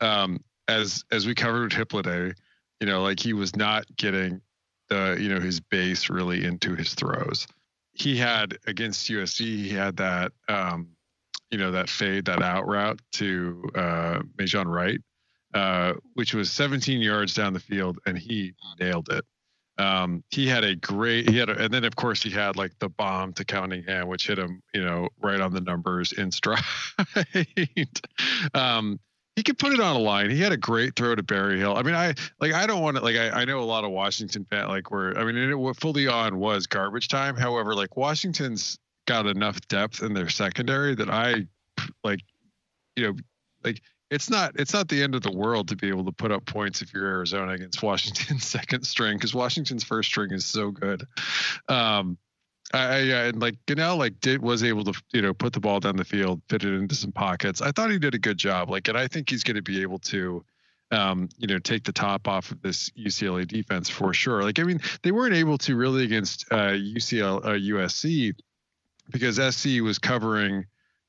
Um, as as we covered Hippolyte, you know, like he was not getting the you know his base really into his throws. He had against USC, he had that um, you know that fade, that out route to uh, Majon Wright, uh, which was 17 yards down the field, and he nailed it. Um, he had a great, he had, a, and then of course he had like the bomb to Cunningham, which hit him, you know, right on the numbers in stride. um, he could put it on a line. He had a great throw to Berryhill. I mean, I like, I don't want to, like, I, I know a lot of Washington fan, like, where, I mean, it, what fully on was garbage time. However, like, Washington's got enough depth in their secondary that I, like, you know, like, it's not it's not the end of the world to be able to put up points if you're Arizona against Washington's second string because Washington's first string is so good. Um, I, I and like Gunnell like did was able to you know put the ball down the field, fit it into some pockets. I thought he did a good job. Like, and I think he's going to be able to. Um, you know, take the top off of this UCLA defense for sure. Like, I mean, they weren't able to really against uh, UCL uh, USC because SC was covering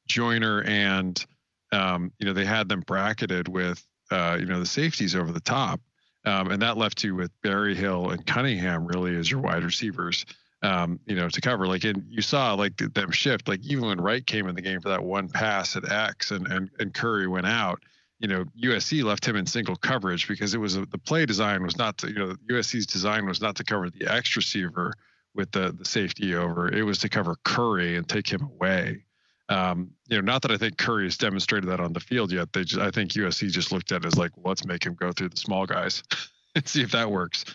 Joiner and um, you know, they had them bracketed with, uh, you know, the safeties over the top. Um, and that left you with Berryhill and Cunningham really as your wide receivers, um, you know, to cover. Like, and you saw like them shift. Like even when Wright came in the game for that one pass at X, and and, and Curry went out. You know, USC left him in single coverage because it was a, the play design was not to, you know, USC's design was not to cover the X receiver with the the safety over. It was to cover Curry and take him away. Um, you know, not that I think Curry has demonstrated that on the field yet. They just, I think USC just looked at it as like, well, let's make him go through the small guys and see if that works.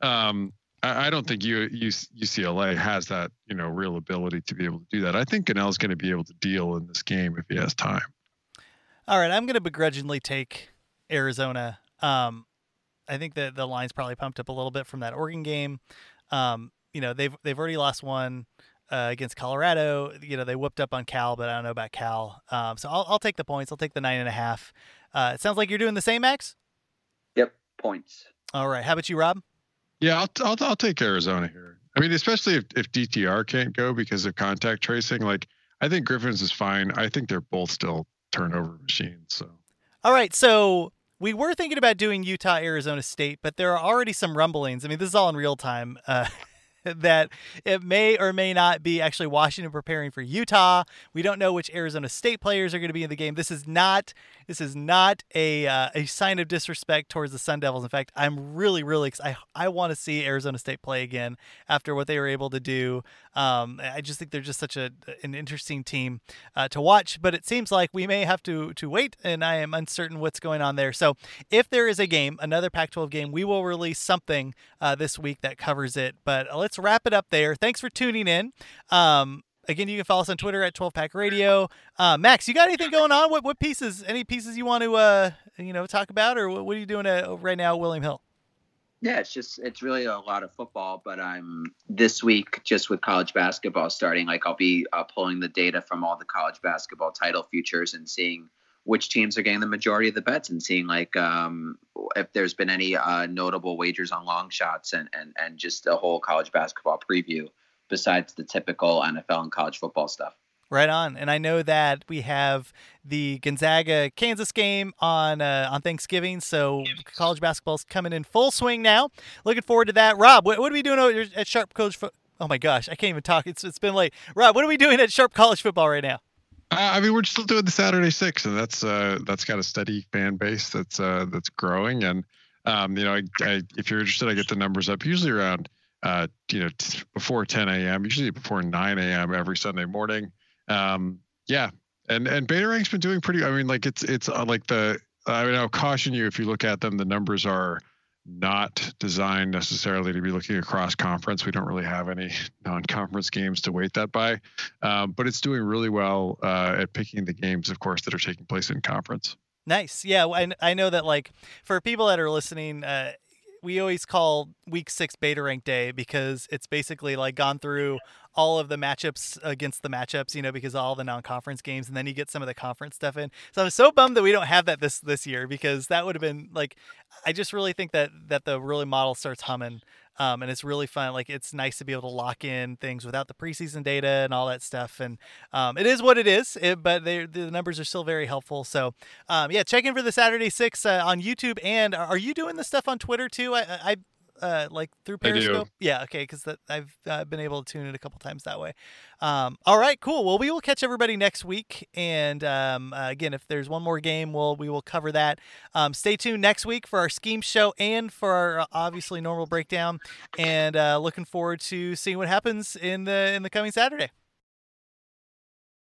Um, I, I, don't think U, U, UCLA has that, you know, real ability to be able to do that. I think is going to be able to deal in this game if he has time. All right, I'm going to begrudgingly take Arizona. Um, I think that the line's probably pumped up a little bit from that Oregon game. Um, you know, they've they've already lost one uh, against Colorado. You know, they whooped up on Cal, but I don't know about Cal. Um, so I'll, I'll take the points. I'll take the nine and a half. Uh, it sounds like you're doing the same, Max. Yep, points. All right. How about you, Rob? Yeah, I'll, I'll, I'll take Arizona here. I mean, especially if, if DTR can't go because of contact tracing. Like, I think Griffins is fine. I think they're both still turnover machines. So. All right. So we were thinking about doing Utah, Arizona State, but there are already some rumblings. I mean, this is all in real time. Uh, that it may or may not be actually Washington preparing for Utah. We don't know which Arizona State players are going to be in the game. This is not this is not a uh, a sign of disrespect towards the Sun Devils. In fact, I'm really really. I I want to see Arizona State play again after what they were able to do. Um, I just think they're just such a an interesting team uh, to watch. But it seems like we may have to to wait, and I am uncertain what's going on there. So if there is a game, another Pac-12 game, we will release something uh, this week that covers it. But let's wrap it up there. Thanks for tuning in. Um, again, you can follow us on Twitter at 12 Pack Radio. Uh, Max, you got anything going on? What what pieces? Any pieces you want to uh, you know talk about, or what, what are you doing at, right now, William Hill? Yeah, it's just it's really a lot of football, but I'm this week just with college basketball starting. Like I'll be uh, pulling the data from all the college basketball title futures and seeing which teams are getting the majority of the bets and seeing like um, if there's been any uh, notable wagers on long shots and, and and just a whole college basketball preview besides the typical NFL and college football stuff. Right on, and I know that we have the Gonzaga Kansas game on uh, on Thanksgiving, so college basketball's coming in full swing now. Looking forward to that. Rob, what, what are we doing at Sharp Coach? Fo- oh my gosh, I can't even talk. It's it's been late. Rob, what are we doing at Sharp College Football right now? I mean, we're still doing the Saturday Six, and that's uh, that's got a steady fan base that's uh, that's growing. And um, you know, I, I, if you're interested, I get the numbers up usually around uh, you know t- before 10 a.m., usually before 9 a.m. every Sunday morning. Um, yeah, and and Beta Rank's been doing pretty. I mean, like it's it's uh, like the. I mean, I'll caution you if you look at them, the numbers are not designed necessarily to be looking across conference. We don't really have any non-conference games to weight that by, um, but it's doing really well uh, at picking the games, of course, that are taking place in conference. Nice. Yeah, I, I know that like for people that are listening, uh, we always call week six beta rank day because it's basically like gone through all of the matchups against the matchups, you know, because all the non-conference games, and then you get some of the conference stuff in. So I'm so bummed that we don't have that this this year because that would have been like, I just really think that that the really model starts humming um, and it's really fun. Like it's nice to be able to lock in things without the preseason data and all that stuff. And um, it is what it is, it, but the numbers are still very helpful. So um, yeah, check in for the Saturday Six uh, on YouTube. And are you doing the stuff on Twitter too? I, I uh, like through Periscope? Yeah, okay, because I've uh, been able to tune it a couple times that way. Um, all right, cool. Well, we will catch everybody next week, and um, uh, again, if there's one more game, we'll we will cover that. Um, stay tuned next week for our scheme show and for our uh, obviously normal breakdown, and uh, looking forward to seeing what happens in the in the coming Saturday.